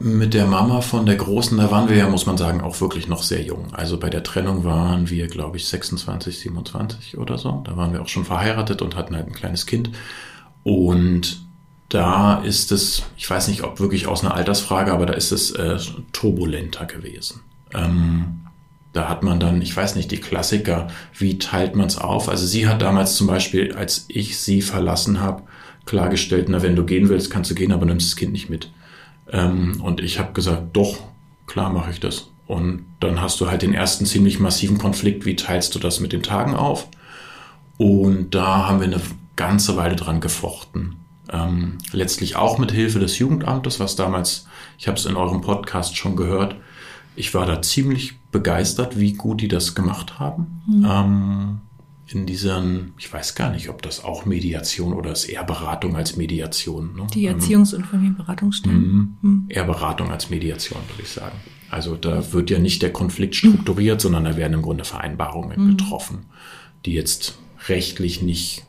Mit der Mama von der Großen, da waren wir ja, muss man sagen, auch wirklich noch sehr jung. Also bei der Trennung waren wir, glaube ich, 26, 27 oder so. Da waren wir auch schon verheiratet und hatten halt ein kleines Kind. Und da ist es, ich weiß nicht, ob wirklich aus einer Altersfrage, aber da ist es äh, turbulenter gewesen. Ähm, da hat man dann, ich weiß nicht, die Klassiker, wie teilt man es auf? Also sie hat damals zum Beispiel, als ich sie verlassen habe, klargestellt, na, wenn du gehen willst, kannst du gehen, aber nimmst das Kind nicht mit. Ähm, und ich habe gesagt, doch, klar mache ich das. Und dann hast du halt den ersten ziemlich massiven Konflikt, wie teilst du das mit den Tagen auf? Und da haben wir eine ganze Weile dran gefochten. Ähm, letztlich auch mit Hilfe des Jugendamtes, was damals, ich habe es in eurem Podcast schon gehört, ich war da ziemlich begeistert, wie gut die das gemacht haben. Ähm, in diesen, ich weiß gar nicht, ob das auch Mediation oder ist eher Beratung als Mediation. Ne? Die Ähm, Erziehungs- und Familienberatungsstellen. Mhm. Eher Beratung als Mediation, würde ich sagen. Also da wird ja nicht der Konflikt strukturiert, sondern da werden im Grunde Vereinbarungen getroffen, die jetzt rechtlich nicht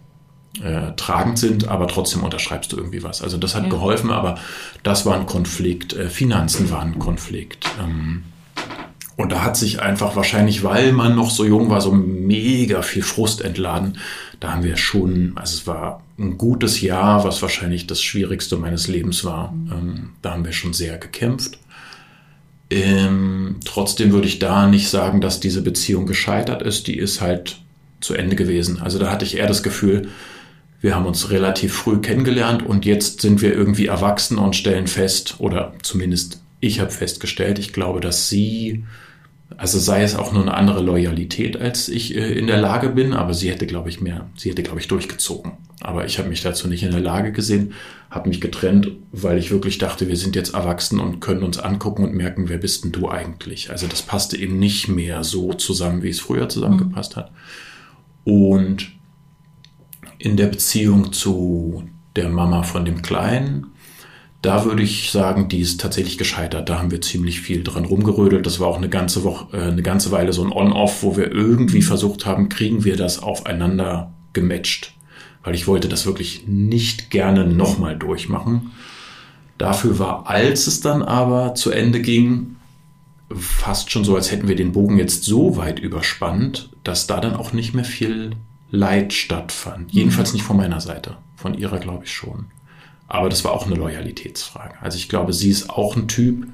äh, tragend sind, aber trotzdem unterschreibst du irgendwie was. Also das hat Ja. geholfen, aber das war ein Konflikt, äh, Finanzen waren ein Konflikt. Ähm, und da hat sich einfach wahrscheinlich, weil man noch so jung war, so mega viel Frust entladen. Da haben wir schon, also es war ein gutes Jahr, was wahrscheinlich das Schwierigste meines Lebens war. Ähm, da haben wir schon sehr gekämpft. Ähm, trotzdem würde ich da nicht sagen, dass diese Beziehung gescheitert ist. Die ist halt zu Ende gewesen. Also da hatte ich eher das Gefühl, wir haben uns relativ früh kennengelernt und jetzt sind wir irgendwie erwachsen und stellen fest, oder zumindest ich habe festgestellt, ich glaube, dass sie, also sei es auch nur eine andere Loyalität, als ich äh, in der Lage bin, aber sie hätte, glaube ich, mehr, sie hätte, glaube ich, durchgezogen. Aber ich habe mich dazu nicht in der Lage gesehen, habe mich getrennt, weil ich wirklich dachte, wir sind jetzt erwachsen und können uns angucken und merken, wer bist denn du eigentlich? Also das passte eben nicht mehr so zusammen, wie es früher zusammengepasst hat. Und in der Beziehung zu der Mama von dem Kleinen, da würde ich sagen, die ist tatsächlich gescheitert. Da haben wir ziemlich viel dran rumgerödelt. Das war auch eine ganze Woche, äh, eine ganze Weile so ein On-Off, wo wir irgendwie versucht haben, kriegen wir das aufeinander gematcht. Weil ich wollte das wirklich nicht gerne nochmal durchmachen. Dafür war, als es dann aber zu Ende ging, fast schon so, als hätten wir den Bogen jetzt so weit überspannt, dass da dann auch nicht mehr viel Leid stattfand. Jedenfalls nicht von meiner Seite. Von ihrer glaube ich schon. Aber das war auch eine Loyalitätsfrage. Also ich glaube, sie ist auch ein Typ,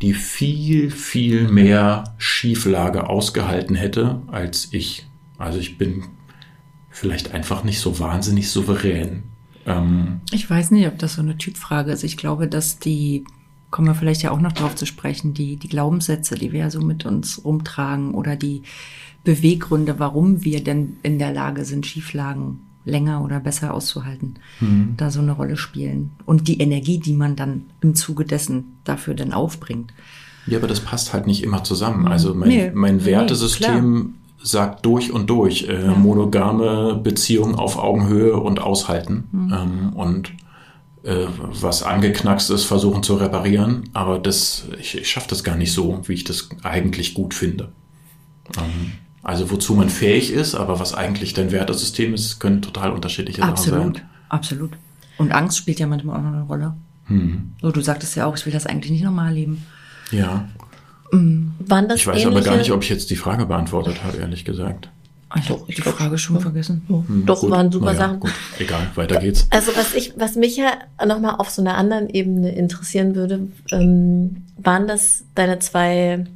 die viel, viel mehr Schieflage ausgehalten hätte als ich. Also ich bin vielleicht einfach nicht so wahnsinnig souverän. Ähm, Ich weiß nicht, ob das so eine Typfrage ist. Ich glaube, dass die, kommen wir vielleicht ja auch noch drauf zu sprechen, die, die Glaubenssätze, die wir ja so mit uns rumtragen oder die Beweggründe, warum wir denn in der Lage sind, Schieflagen länger oder besser auszuhalten, Mhm. da so eine Rolle spielen. Und die Energie, die man dann im Zuge dessen dafür dann aufbringt. Ja, aber das passt halt nicht immer zusammen. Also mein, Nee, mein nee, Wertesystem sagt durch und durch äh, monogame Beziehung auf Augenhöhe und aushalten. Mhm. Ähm, und äh, was angeknackst ist, versuchen zu reparieren. Aber das, ich, ich schaffe das gar nicht so, wie ich das eigentlich gut finde. Ähm, also wozu man fähig ist, aber was eigentlich dein Wertesystem ist, können total unterschiedliche Sachen Absolut, sein. absolut. Und Angst spielt ja manchmal auch noch eine Rolle. Hm. So, du sagtest ja auch, ich will das eigentlich nicht normal leben. Ja, Waren das ich weiß ähnliche, aber gar nicht, ob ich jetzt die Frage beantwortet habe, ehrlich gesagt. Ich habe die Frage schon vergessen. Hm, Doch, gut. waren super Naja, Sachen. Gut, egal, weiter geht's. Also was ich, was mich ja nochmal auf so einer anderen Ebene interessieren würde, ähm, waren das deine zwei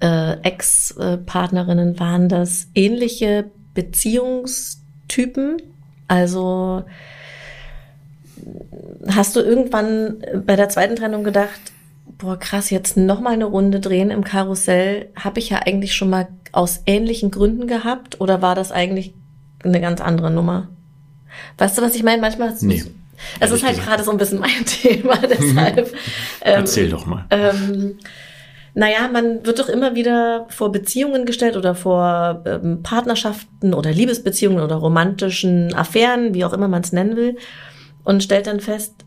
äh, Ex-Partnerinnen, waren das ähnliche Beziehungstypen? Also hast du irgendwann bei der zweiten Trennung gedacht, boah krass, jetzt nochmal eine Runde drehen im Karussell, habe ich ja eigentlich schon mal aus ähnlichen Gründen gehabt oder war das eigentlich eine ganz andere Nummer? Weißt du, was ich meine? Manchmal Nee, Es ist halt gesagt. gerade so ein bisschen mein Thema, deshalb. ähm, Erzähl doch mal. ähm, Naja, man wird doch immer wieder vor Beziehungen gestellt oder vor ähm, Partnerschaften oder Liebesbeziehungen oder romantischen Affären, wie auch immer man es nennen will, und stellt dann fest,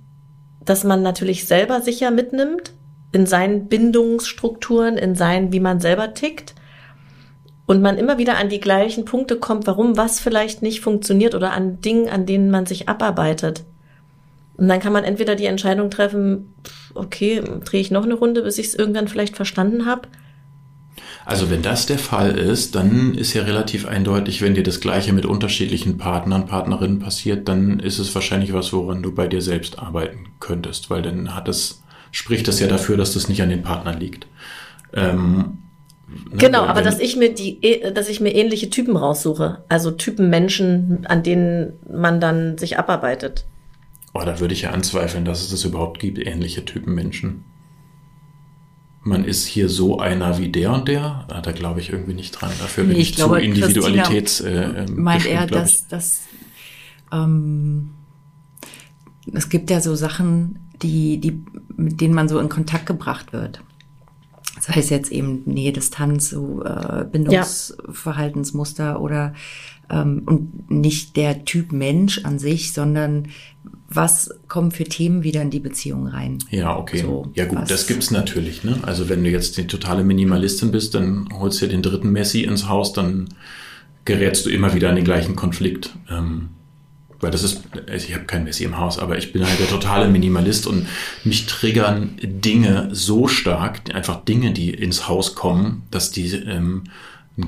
dass man natürlich selber sicher mitnimmt in seinen Bindungsstrukturen, in seinen, wie man selber tickt. Und man immer wieder an die gleichen Punkte kommt, warum was vielleicht nicht funktioniert oder an Dingen, an denen man sich abarbeitet. Und dann kann man entweder die Entscheidung treffen, okay, drehe ich noch eine Runde, bis ich es irgendwann vielleicht verstanden habe. Also wenn das der Fall ist, dann ist ja relativ eindeutig, wenn dir das gleiche mit unterschiedlichen Partnern, Partnerinnen passiert, dann ist es wahrscheinlich was, woran du bei dir selbst arbeiten könntest, weil dann hat es, spricht das ja dafür, dass das nicht an den Partnern liegt. Ähm, ne, genau, aber dass ich mir die, dass ich mir ähnliche Typen raussuche, also Typen Menschen, an denen man dann sich abarbeitet. Oh, da würde ich ja anzweifeln, dass es das überhaupt gibt, ähnliche Typen Menschen. Man ist hier so einer wie der und der, da glaube ich irgendwie nicht dran. Dafür bin nee, ich, ich glaube, zu Individualitäts. Äh, ähm, meint er, dass, dass ähm, es gibt ja so Sachen, die, die, mit denen man so in Kontakt gebracht wird. Das heißt jetzt eben Nähe, Distanz, so äh, Bindungsverhaltensmuster ja. oder ähm, und nicht der Typ Mensch an sich, sondern was kommen für Themen wieder in die Beziehung rein. Ja, okay. So, ja gut, das gibt's natürlich. Ne? Also wenn du jetzt die totale Minimalistin bist, dann holst du dir den dritten Messi ins Haus, dann gerätst du immer wieder in den gleichen Konflikt. Ähm, weil das ist, also ich habe kein Messi im Haus, aber ich bin halt der totale Minimalist und mich triggern Dinge so stark, einfach Dinge, die ins Haus kommen, dass die ähm,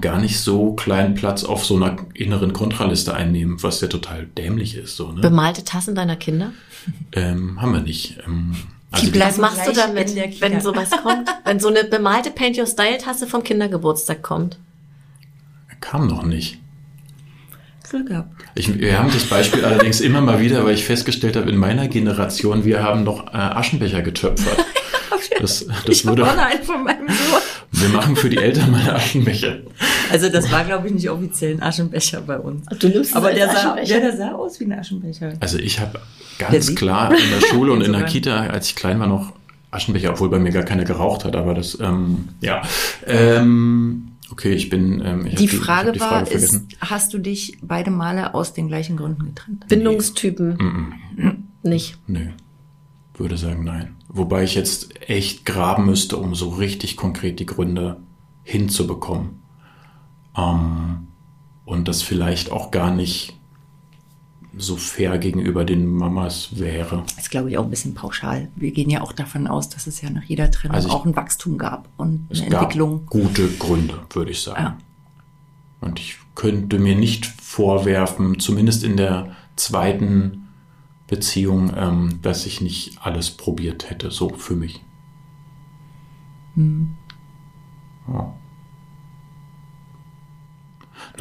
gar nicht so kleinen Platz auf so einer inneren Kontraliste einnehmen, was ja total dämlich ist. So, ne? Bemalte Tassen deiner Kinder? Ähm, haben wir nicht. Ähm, also die was machst du damit, wenn sowas kommt? wenn so eine bemalte Paint Your Style Tasse vom Kindergeburtstag kommt? Kam noch nicht. Glück gehabt. Ich, wir haben das Beispiel allerdings immer mal wieder, weil ich festgestellt habe, in meiner Generation, wir haben noch äh, Aschenbecher getöpfert. Das, das ich würde. Einen von meinem Sohn. Wir machen für die Eltern mal Aschenbecher. Also das war, glaube ich, nicht offiziell ein Aschenbecher bei uns. Du nimmst Aber der sah, ja, der sah aus wie ein Aschenbecher. Also ich habe ganz klar in der Schule und in der Kita, als ich klein war, noch Aschenbecher, obwohl bei mir gar keiner geraucht hat. Aber das, ähm, ja. Ähm, okay, ich bin. Ähm, ich die, Frage die, die Frage war, ist, hast du dich beide Male aus den gleichen Gründen getrennt? Bindungstypen. Nee. Mm -mm. Nicht. Nö. Würde sagen, nein. Wobei ich jetzt echt graben müsste, um so richtig konkret die Gründe hinzubekommen. Ähm, und das vielleicht auch gar nicht so fair gegenüber den Mamas wäre. Das ist, glaube ich, auch ein bisschen pauschal. Wir gehen ja auch davon aus, dass es ja nach jeder Trennung also ich, auch ein Wachstum gab und eine Entwicklung. gute Gründe, würde ich sagen. Ja. Und ich könnte mir nicht vorwerfen, zumindest in der zweiten Beziehung, ähm, dass ich nicht alles probiert hätte, so für mich. Hm. Ja.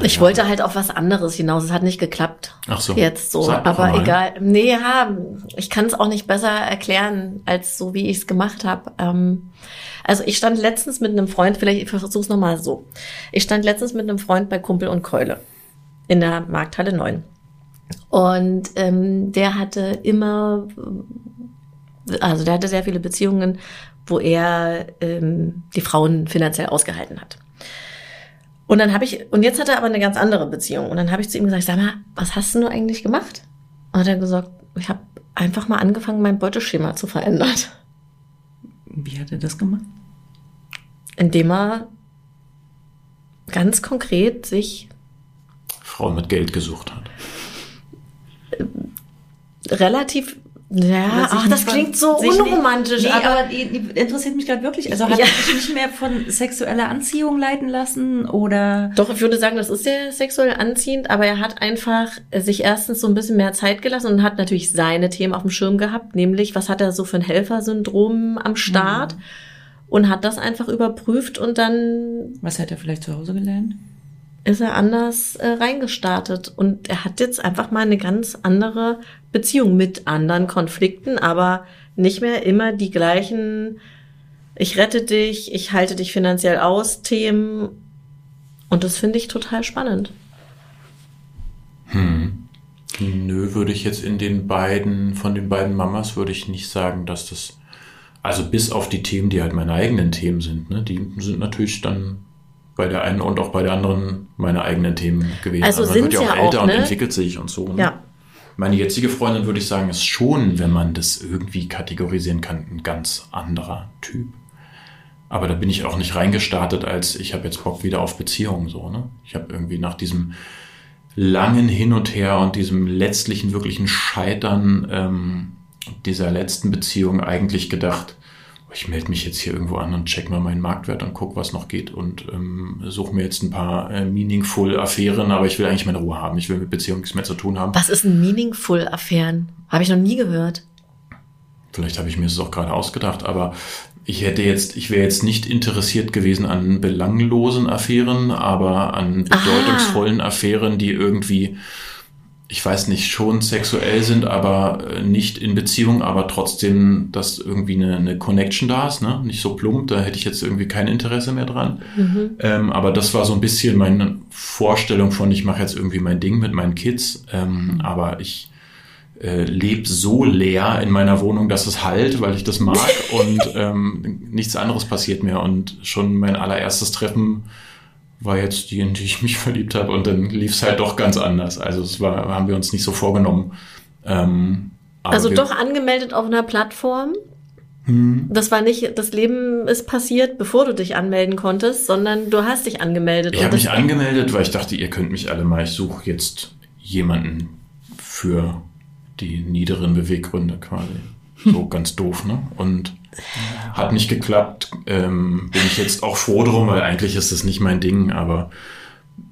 Ich wollte halt auf was anderes hinaus. Es hat nicht geklappt. Ach so. Jetzt so. Sag Aber egal. Nee, ja, ich kann es auch nicht besser erklären, als so, wie ich es gemacht habe. Ähm, also ich stand letztens mit einem Freund, vielleicht ich versuche es nochmal so. Ich stand letztens mit einem Freund bei Kumpel und Keule in der Markthalle 9. Und ähm, der hatte immer, also der hatte sehr viele Beziehungen, wo er ähm, die Frauen finanziell ausgehalten hat. Und dann habe ich, und jetzt hat er aber eine ganz andere Beziehung. Und dann habe ich zu ihm gesagt, sag mal, was hast du nur eigentlich gemacht? Und hat er gesagt, ich habe einfach mal angefangen, mein Beuteschema zu verändern. Wie hat er das gemacht? Indem er ganz konkret sich Frauen mit Geld gesucht hat relativ ja, ach, das klingt so unromantisch. Nicht, nee, aber, aber interessiert mich gerade wirklich. Also hat ja. sich nicht mehr von sexueller Anziehung leiten lassen oder? Doch, ich würde sagen, das ist sehr sexuell anziehend, aber er hat einfach sich erstens so ein bisschen mehr Zeit gelassen und hat natürlich seine Themen auf dem Schirm gehabt, nämlich was hat er so für ein Helfersyndrom am Start mhm. und hat das einfach überprüft und dann. Was hat er vielleicht zu Hause gelernt? ist er anders äh, reingestartet. Und er hat jetzt einfach mal eine ganz andere Beziehung mit anderen Konflikten, aber nicht mehr immer die gleichen, ich rette dich, ich halte dich finanziell aus, Themen. Und das finde ich total spannend. Hm. Nö, würde ich jetzt in den beiden, von den beiden Mamas würde ich nicht sagen, dass das Also bis auf die Themen, die halt meine eigenen Themen sind. Ne? Die sind natürlich dann bei der einen und auch bei der anderen meine eigenen Themen gewesen. Also man sind wird ja auch älter auch, ne? und entwickelt sich und so. Ne? Ja. Meine jetzige Freundin würde ich sagen, ist schon, wenn man das irgendwie kategorisieren kann, ein ganz anderer Typ. Aber da bin ich auch nicht reingestartet, als ich habe jetzt Bock wieder auf Beziehungen so. Ne? Ich habe irgendwie nach diesem langen Hin und Her und diesem letztlichen wirklichen Scheitern ähm, dieser letzten Beziehung eigentlich gedacht, ich melde mich jetzt hier irgendwo an und check mal meinen Marktwert und guck, was noch geht und ähm, suche mir jetzt ein paar äh, meaningful Affären, aber ich will eigentlich meine Ruhe haben. Ich will mit Beziehungen nichts mehr zu tun haben. Was ist ein Meaningful Affären? Habe ich noch nie gehört. Vielleicht habe ich mir das auch gerade ausgedacht, aber ich hätte jetzt, ich wäre jetzt nicht interessiert gewesen an belanglosen Affären, aber an bedeutungsvollen Affären, die irgendwie, ich weiß nicht, schon sexuell sind, aber äh, nicht in Beziehung, aber trotzdem, dass irgendwie eine, eine Connection da ist, ne? Nicht so plump, da hätte ich jetzt irgendwie kein Interesse mehr dran. Ähm, aber das war so ein bisschen meine Vorstellung von, ich mache jetzt irgendwie mein Ding mit meinen Kids, ähm, aber ich äh, lebe so leer in meiner Wohnung, dass es halt, weil ich das mag und ähm, nichts anderes passiert mehr. Und schon mein allererstes Treffen war jetzt die, in die ich mich verliebt habe und dann lief es halt doch ganz anders. Also es war, haben wir uns nicht so vorgenommen. Ähm, Also doch angemeldet auf einer Plattform. Hm. Das war nicht, das Leben ist passiert, bevor du dich anmelden konntest, sondern du hast dich angemeldet. Ich habe mich angemeldet, weil ich dachte, ihr könnt mich alle mal. Ich suche jetzt jemanden für die niederen Beweggründe quasi. So ganz doof, ne? Und hat nicht geklappt. Ähm, bin ich jetzt auch froh drum, weil eigentlich ist das nicht mein Ding, aber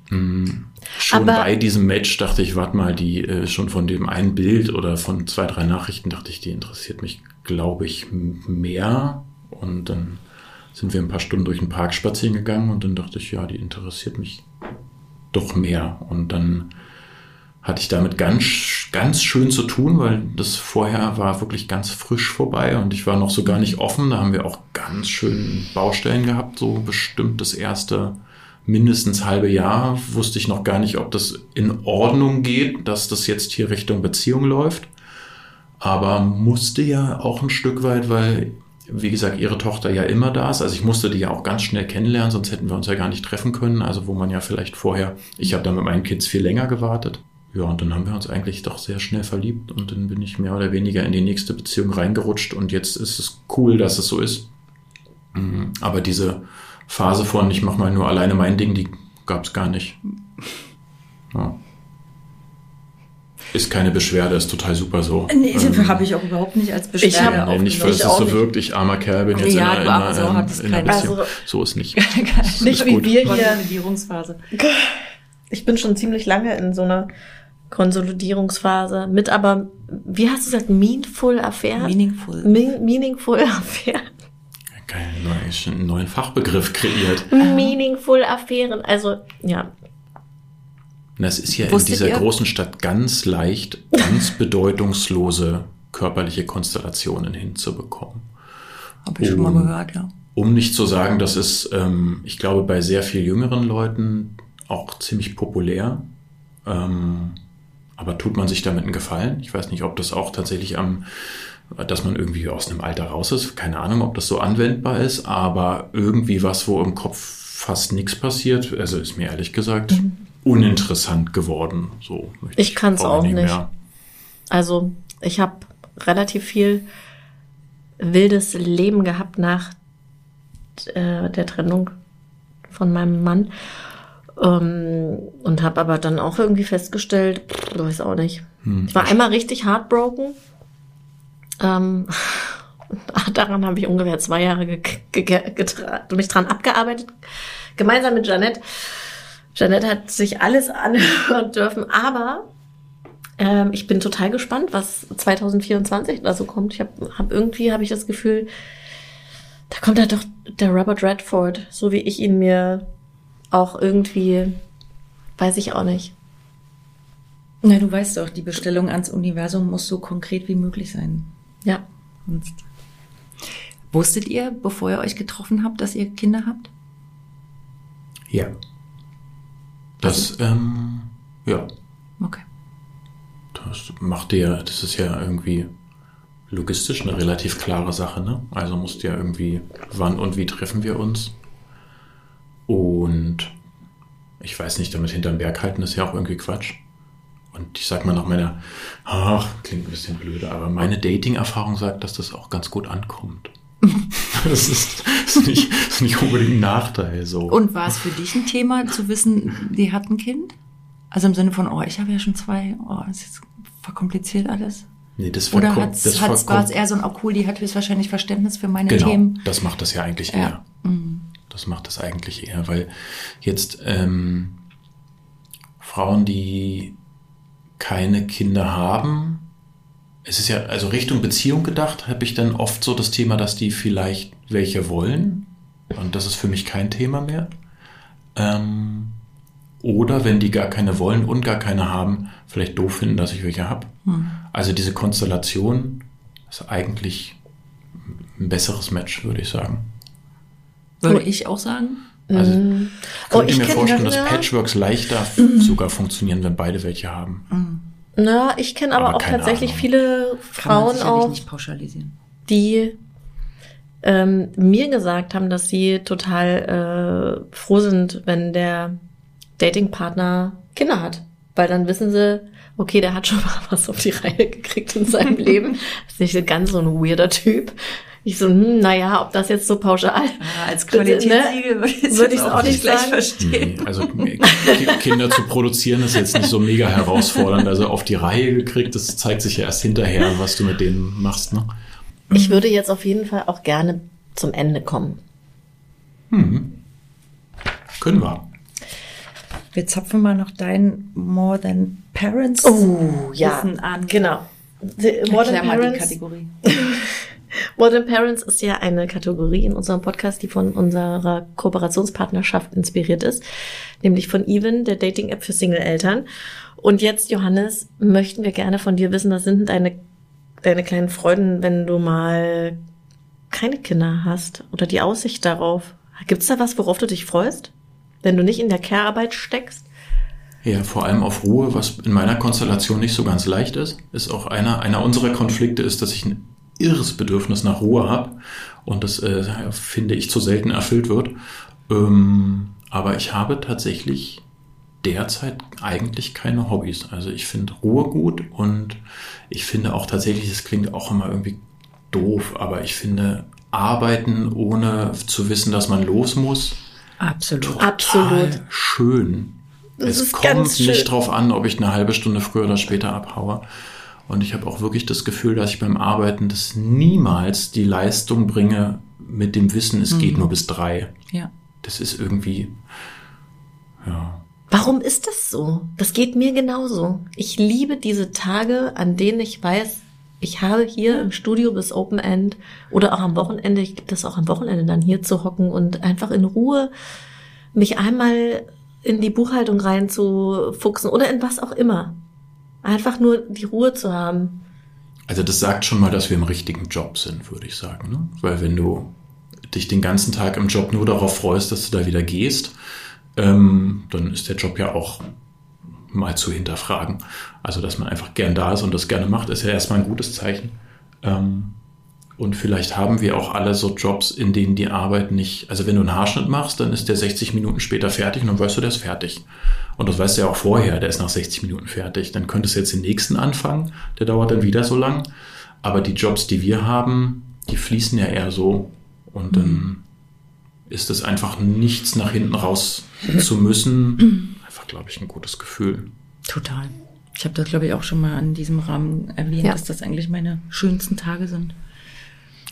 mh, schon Aber- bei diesem Match dachte ich, warte mal, die äh, schon von dem einen Bild oder von zwei, drei Nachrichten dachte ich, die interessiert mich, glaube ich, mehr. Und dann sind wir ein paar Stunden durch den Park spazieren gegangen und dann dachte ich, ja, die interessiert mich doch mehr. Und dann hatte ich damit ganz, ganz schön zu tun, weil das vorher war wirklich ganz frisch vorbei und ich war noch so gar nicht offen. Da haben wir auch ganz schön Baustellen gehabt, so bestimmt das erste mindestens halbe Jahr wusste ich noch gar nicht, ob das in Ordnung geht, dass das jetzt hier Richtung Beziehung läuft. Aber musste ja auch ein Stück weit, weil, wie gesagt, ihre Tochter ja immer da ist. Also ich musste die ja auch ganz schnell kennenlernen, sonst hätten wir uns ja gar nicht treffen können. Also wo man ja vielleicht vorher, ich habe da mit meinen Kids viel länger gewartet. Ja, und dann haben wir uns eigentlich doch sehr schnell verliebt und dann bin ich mehr oder weniger in die nächste Beziehung reingerutscht und jetzt ist es cool, dass es so ist. Mhm, Aber diese Phase von ich mache mal nur alleine mein Ding, die gab es gar nicht. Ja. Ist keine Beschwerde, ist total super so. Nee, Ähm, habe ich auch überhaupt nicht als Ich Beschwerde hab- Nee, nicht, weil Ich es ist so nicht. wirkt, ich armer Kerl bin jetzt Ja, in einer, in einer, hattest in einer Beziehung. Also- so ist nicht. Nicht Ist wie gut. wir hier. Ich bin schon ziemlich lange in so einer Konsolidierungsphase mit aber, wie hast du gesagt, meaningful Affären? Meaningful. Mean, meaningful Affären. Geil, einen neuen Fachbegriff kreiert. Meaningful Affären. Also, ja. Es ist ja in Wusstet dieser ihr- großen Stadt ganz leicht, ganz bedeutungslose körperliche Konstellationen hinzubekommen. Habe ich schon mal gehört, ja. Um nicht zu sagen, das ist, ähm, ich glaube, bei sehr viel jüngeren Leuten auch ziemlich populär. Ähm, aber tut man sich damit einen Gefallen? Ich weiß nicht, ob das auch tatsächlich am, dass man irgendwie aus einem Alter raus ist. Keine Ahnung, ob das so anwendbar ist, aber irgendwie was, wo im Kopf fast nichts passiert. Also ist mir ehrlich gesagt uninteressant geworden. So. möchte Ich kann's brauche auch nicht. Also, ich habe relativ viel wildes Leben gehabt nach äh, der Trennung von meinem Mann. Ähm, und habe aber dann auch irgendwie festgestellt, pff, weiß auch nicht. Hm. Ich war einmal richtig heartbroken. Ähm, daran habe ich ungefähr zwei Jahre ge ge mich dran abgearbeitet, gemeinsam mit Janette. Janette hat sich alles anhören dürfen, aber ähm, ich bin total gespannt, was 2024 da so kommt. Ich habe hab irgendwie habe ich das Gefühl, da kommt da doch der Robert Redford, so wie ich ihn mir auch irgendwie, weiß ich auch nicht. Na, du weißt doch, die Bestellung ans Universum muss so konkret wie möglich sein. Ja. Sonst. Wusstet ihr, bevor ihr euch getroffen habt, dass ihr Kinder habt? Ja. Das, ähm, ja, Okay. das macht dir, das ist ja irgendwie logistisch eine relativ klare Sache, ne? Also musst du ja irgendwie, wann und wie treffen wir uns? Und ich weiß nicht, damit hinterm Berg halten ist ja auch irgendwie Quatsch. Und ich sag mal nach meiner, ach, klingt ein bisschen blöde, aber meine Dating-Erfahrung sagt, dass das auch ganz gut ankommt. das ist, ist, nicht, ist nicht unbedingt ein Nachteil. So. Und war es für dich ein Thema zu wissen, die hat ein Kind? Also im Sinne von, oh, ich habe ja schon zwei, oh, ist jetzt verkompliziert alles? Nee, das Oder hat's, das hat's, war es eher so ein, oh cool, die hat höchstwahrscheinlich Verständnis für meine genau, Themen? das macht das ja eigentlich eher. Mhm. Das macht das eigentlich eher, weil jetzt ähm, Frauen, die keine Kinder haben, es ist ja, also Richtung Beziehung gedacht, habe ich dann oft so das Thema, dass die vielleicht welche wollen. Und das ist für mich kein Thema mehr. Ähm, oder wenn die gar keine wollen und gar keine haben, vielleicht doof finden, dass ich welche habe. Hm. Also diese Konstellation ist eigentlich ein besseres Match, würde ich sagen. Würde ich auch sagen. Also oh, könnte ich mir vorstellen, dass Patchworks leichter mhm. sogar funktionieren, wenn beide welche haben. Mhm. Na, ich kenne aber, aber, auch tatsächlich Ahnung. viele Frauen auch, die ähm, mir gesagt haben, dass sie total äh, froh sind, wenn der Datingpartner Kinder hat, weil dann wissen sie, okay, der hat schon mal was auf die Reihe gekriegt in seinem Leben. Das ist nicht ganz so ein weirder Typ. Ich so, hm, naja, ob das jetzt so pauschal. Ah, als Qualitätssiegel ne, würde ich es auch, auch, nicht gleich sagen. verstehen. Nee, also Kinder zu produzieren ist jetzt nicht so mega herausfordernd. Also auf die Reihe gekriegt, das zeigt sich ja erst hinterher, was du mit denen machst. Ne? Ich würde jetzt auf jeden Fall auch gerne zum Ende kommen. Hm. Können wir. Wir zapfen mal noch dein More Than Parents oh, ja, an. Genau. The More Than Parents. die Kategorie. Modern Parents ist ja eine Kategorie in unserem Podcast, die von unserer Kooperationspartnerschaft inspiriert ist, nämlich von Even, der Dating-App für Single-Eltern. Und jetzt, Johannes, möchten wir gerne von dir wissen, was sind deine, deine kleinen Freuden, wenn du mal keine Kinder hast oder die Aussicht darauf? Gibt's da was, worauf du dich freust, wenn du nicht in der Care-Arbeit steckst? Ja, vor allem auf Ruhe, was in meiner Konstellation nicht so ganz leicht ist, ist auch einer, einer unserer Konflikte ist, dass ich irres Bedürfnis nach Ruhe habe und das äh, finde ich zu selten erfüllt wird. Ähm, aber ich habe tatsächlich derzeit eigentlich keine Hobbys. Also ich finde Ruhe gut und ich finde auch tatsächlich, es klingt auch immer irgendwie doof, aber ich finde Arbeiten ohne zu wissen, dass man los muss. Absolut. Total Absolut. schön. Das es kommt nicht drauf an, ob ich eine halbe Stunde früher oder später abhaue. Und ich habe auch wirklich das Gefühl, dass ich beim Arbeiten das niemals die Leistung bringe mit dem Wissen, es mhm. geht nur bis drei. Ja. Das ist irgendwie, ja. Warum ist das so? Das geht mir genauso. Ich liebe diese Tage, an denen ich weiß, ich habe hier im Studio bis Open End oder auch am Wochenende, ich gibt das auch am Wochenende dann hier zu hocken und einfach in Ruhe mich einmal in die Buchhaltung reinzufuchsen oder in was auch immer. Einfach nur die Ruhe zu haben. Also das sagt schon mal, dass wir im richtigen Job sind, würde ich sagen. Ne? Weil wenn du dich den ganzen Tag im Job nur darauf freust, dass du da wieder gehst, ähm, dann ist der Job ja auch mal zu hinterfragen. Also dass man einfach gern da ist und das gerne macht, ist ja erstmal ein gutes Zeichen. Ähm, und vielleicht haben wir auch alle so Jobs, in denen die Arbeit nicht, also wenn du einen Haarschnitt machst, dann ist der 60 Minuten später fertig und dann weißt du, der ist fertig. Und das weißt du ja auch vorher, der ist nach 60 Minuten fertig. Dann könntest du jetzt den nächsten anfangen, der dauert dann wieder so lang. Aber die Jobs, die wir haben, die fließen ja eher so. Und dann ist es einfach nichts nach hinten raus zu müssen. Einfach, glaube ich, ein gutes Gefühl. Total. Ich habe das, glaube ich, auch schon mal in diesem Rahmen erwähnt, ja. dass das eigentlich meine schönsten Tage sind.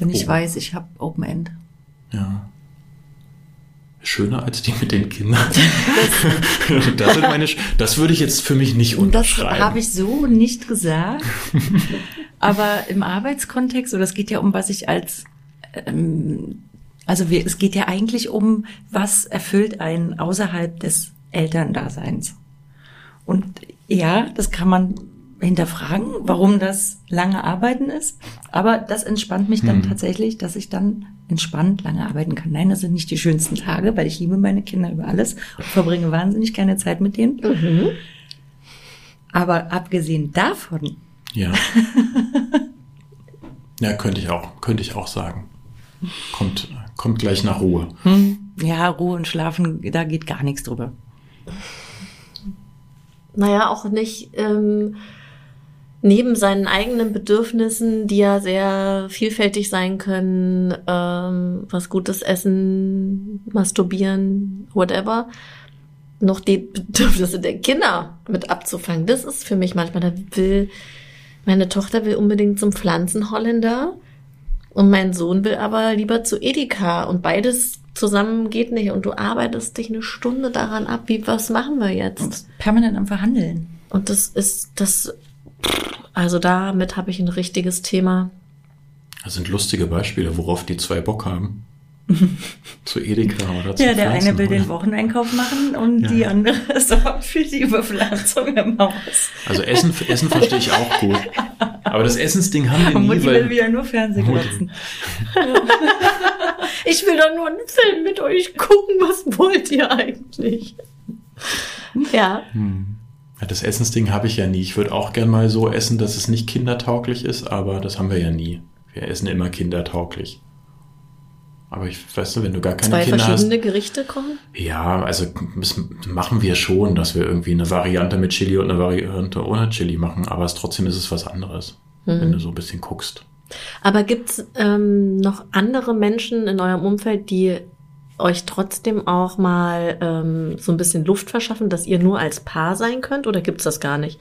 Wenn ich oh. weiß, ich habe Open End. Ja. Schöner als die mit den Kindern. das, meine, das, würde ich jetzt für mich nicht unterschreiben. Das habe ich so nicht gesagt. Aber im Arbeitskontext, oder es geht ja um, was ich als, ähm, also wir, es geht ja eigentlich um, was erfüllt einen außerhalb des Elterndaseins. Und ja, das kann man hinterfragen, warum das lange Arbeiten ist. Aber das entspannt mich dann hm. tatsächlich, dass ich dann entspannt lange arbeiten kann. Nein, das sind nicht die schönsten Tage, weil ich liebe meine Kinder über alles und verbringe wahnsinnig keine Zeit mit denen. Mhm. Aber abgesehen davon. Ja. Ja, könnte ich auch, könnte ich auch sagen. Kommt, kommt gleich nach Ruhe. Hm? Ja, Ruhe und Schlafen, da geht gar nichts drüber. Naja, auch nicht ähm, neben seinen eigenen Bedürfnissen, die ja sehr vielfältig sein können, ähm, was gutes Essen, Masturbieren, whatever, noch die Bedürfnisse der Kinder mit abzufangen. Das ist für mich manchmal, da will, meine Tochter will unbedingt zum Pflanzenholländer und mein Sohn will aber lieber zu Edeka und beides zusammen geht nicht und du arbeitest dich eine Stunde daran ab, wie, was machen wir jetzt? Permanent am Verhandeln. Und das ist, das, also damit habe ich ein richtiges Thema. Das sind lustige Beispiele, worauf die zwei Bock haben. zu Edeka oder zu Ja, der Pflanzen, eine will den oder? Wocheneinkauf machen und Ja. die andere sorgt für die Überpflanzung im Haus. Also Essen, Essen verstehe ich auch gut. Aber das Essensding haben wir Und nie, Mutti will weil wieder nur Fernsehen Mutti. glotzen. Ich will doch nur einen Film mit euch gucken. Was wollt ihr eigentlich? Ja. Ja, das Essensding habe ich ja nie. Ich würde auch gern mal so essen, dass es nicht kindertauglich ist, aber das haben wir ja nie. Wir essen immer kindertauglich. Aber ich weißt du, wenn du gar keine Zwei Kinder hast. verschiedene Gerichte kochen? Ja, also machen wir schon, dass wir irgendwie eine Variante mit Chili und eine Variante ohne Chili machen, aber es, trotzdem ist es was anderes, wenn du so ein bisschen guckst. Aber gibt's ähm, noch andere Menschen in eurem Umfeld, die euch trotzdem auch mal ähm, so ein bisschen Luft verschaffen, dass ihr nur als Paar sein könnt? Oder gibt's das gar nicht?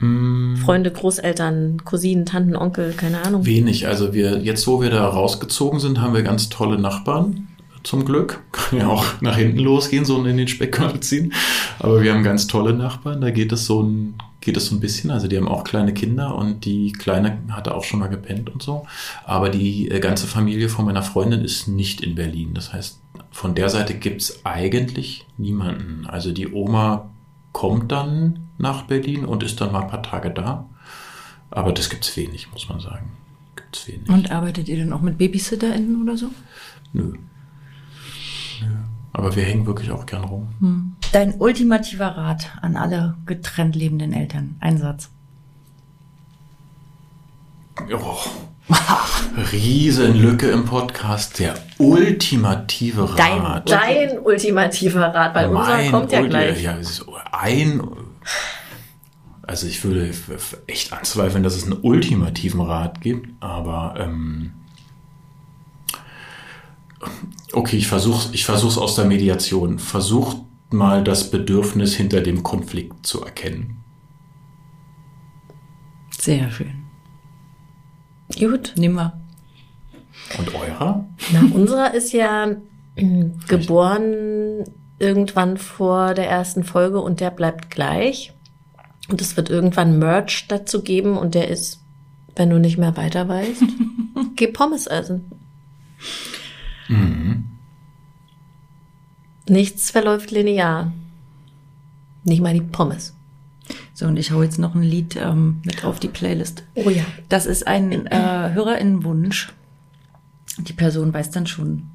Freunde, Großeltern, Cousinen, Tanten, Onkel, keine Ahnung. Wenig. Also wir, jetzt wo wir da rausgezogen sind, haben wir ganz tolle Nachbarn. Zum Glück. Kann ja auch nach hinten losgehen, so in den Speckgürtel ziehen. Aber wir haben ganz tolle Nachbarn. Da geht es so ein, geht es so ein bisschen. Also die haben auch kleine Kinder und die Kleine hatte auch schon mal gepennt und so. Aber die äh, ganze Familie von meiner Freundin ist nicht in Berlin. Das heißt, von der Seite gibt's eigentlich niemanden. Also die Oma kommt dann nach Berlin und ist dann mal ein paar Tage da. Aber das gibt's wenig, muss man sagen. Gibt's wenig. Und arbeitet ihr dann auch mit BabysitterInnen oder so? Nö. Nö. Aber wir hängen wirklich auch gern rum. Dein ultimativer Rat an alle getrennt lebenden Eltern. Ein Satz. Oh. Riesenlücke im Podcast. Der ultimative Dein, Rat. dein ultimativer Rat, weil unser Mein kommt ja Ulti- gleich. Ja, es ist ein. Also ich würde echt anzweifeln, dass es einen ultimativen Rat gibt, aber ähm, okay, ich versuche ich versuch's aus der Mediation. Versucht mal das Bedürfnis hinter dem Konflikt zu erkennen. Sehr schön. Gut. Nehmen wir. Und eurer? Na, unserer ist ja äh, geboren irgendwann vor der ersten Folge und der bleibt gleich. Und es wird irgendwann Merch dazu geben und der ist, wenn du nicht mehr weiter weißt, geh Pommes essen. Nichts verläuft linear. Nicht mal die Pommes. So, und ich hau jetzt noch ein Lied ähm, mit auf die Playlist. Oh ja. Das ist ein äh, Hörerinnenwunsch. Die Person weiß dann schon,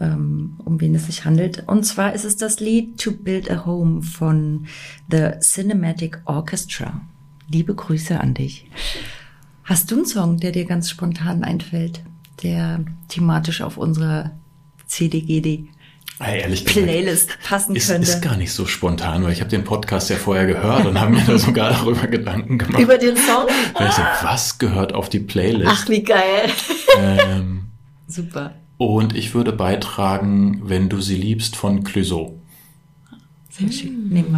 ähm, um wen es sich handelt. Und zwar ist es das Lied To Build a Home von The Cinematic Orchestra. Liebe Grüße an dich. Hast du einen Song, der dir ganz spontan einfällt, der thematisch auf unserer CDGD Äh, Ehrlich gesagt, Playlist passen ist, könnte? ist gar nicht so spontan, weil ich habe den Podcast ja vorher gehört und habe mir da sogar darüber Gedanken gemacht. Über den Song? Weil ich so, was gehört auf die Playlist? Ach, wie geil. Ähm, Super. und ich würde beitragen, wenn du sie liebst von Clouseau. Sehr schön. Nehmen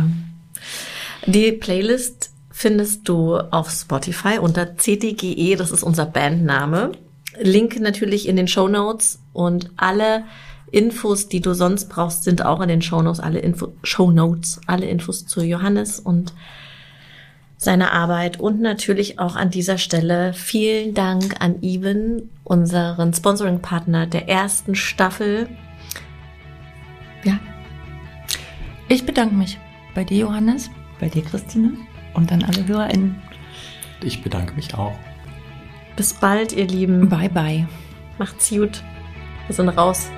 wir. Die Playlist findest du auf Spotify unter CDGE, das ist unser Bandname. Link natürlich in den Show Notes und alle Infos, die du sonst brauchst, sind auch in den Show Notes. Alle Info Show Notes, alle Infos zu Johannes und seiner Arbeit und natürlich auch an dieser Stelle vielen Dank an Even, unseren Sponsoring-Partner der ersten Staffel. Ja, Ich bedanke mich bei dir, Johannes, bei dir, Christine, und an alle HörerInnen. Ich bedanke mich auch. bis bald, ihr Lieben. Bye, bye. Macht's gut. Wir sind raus.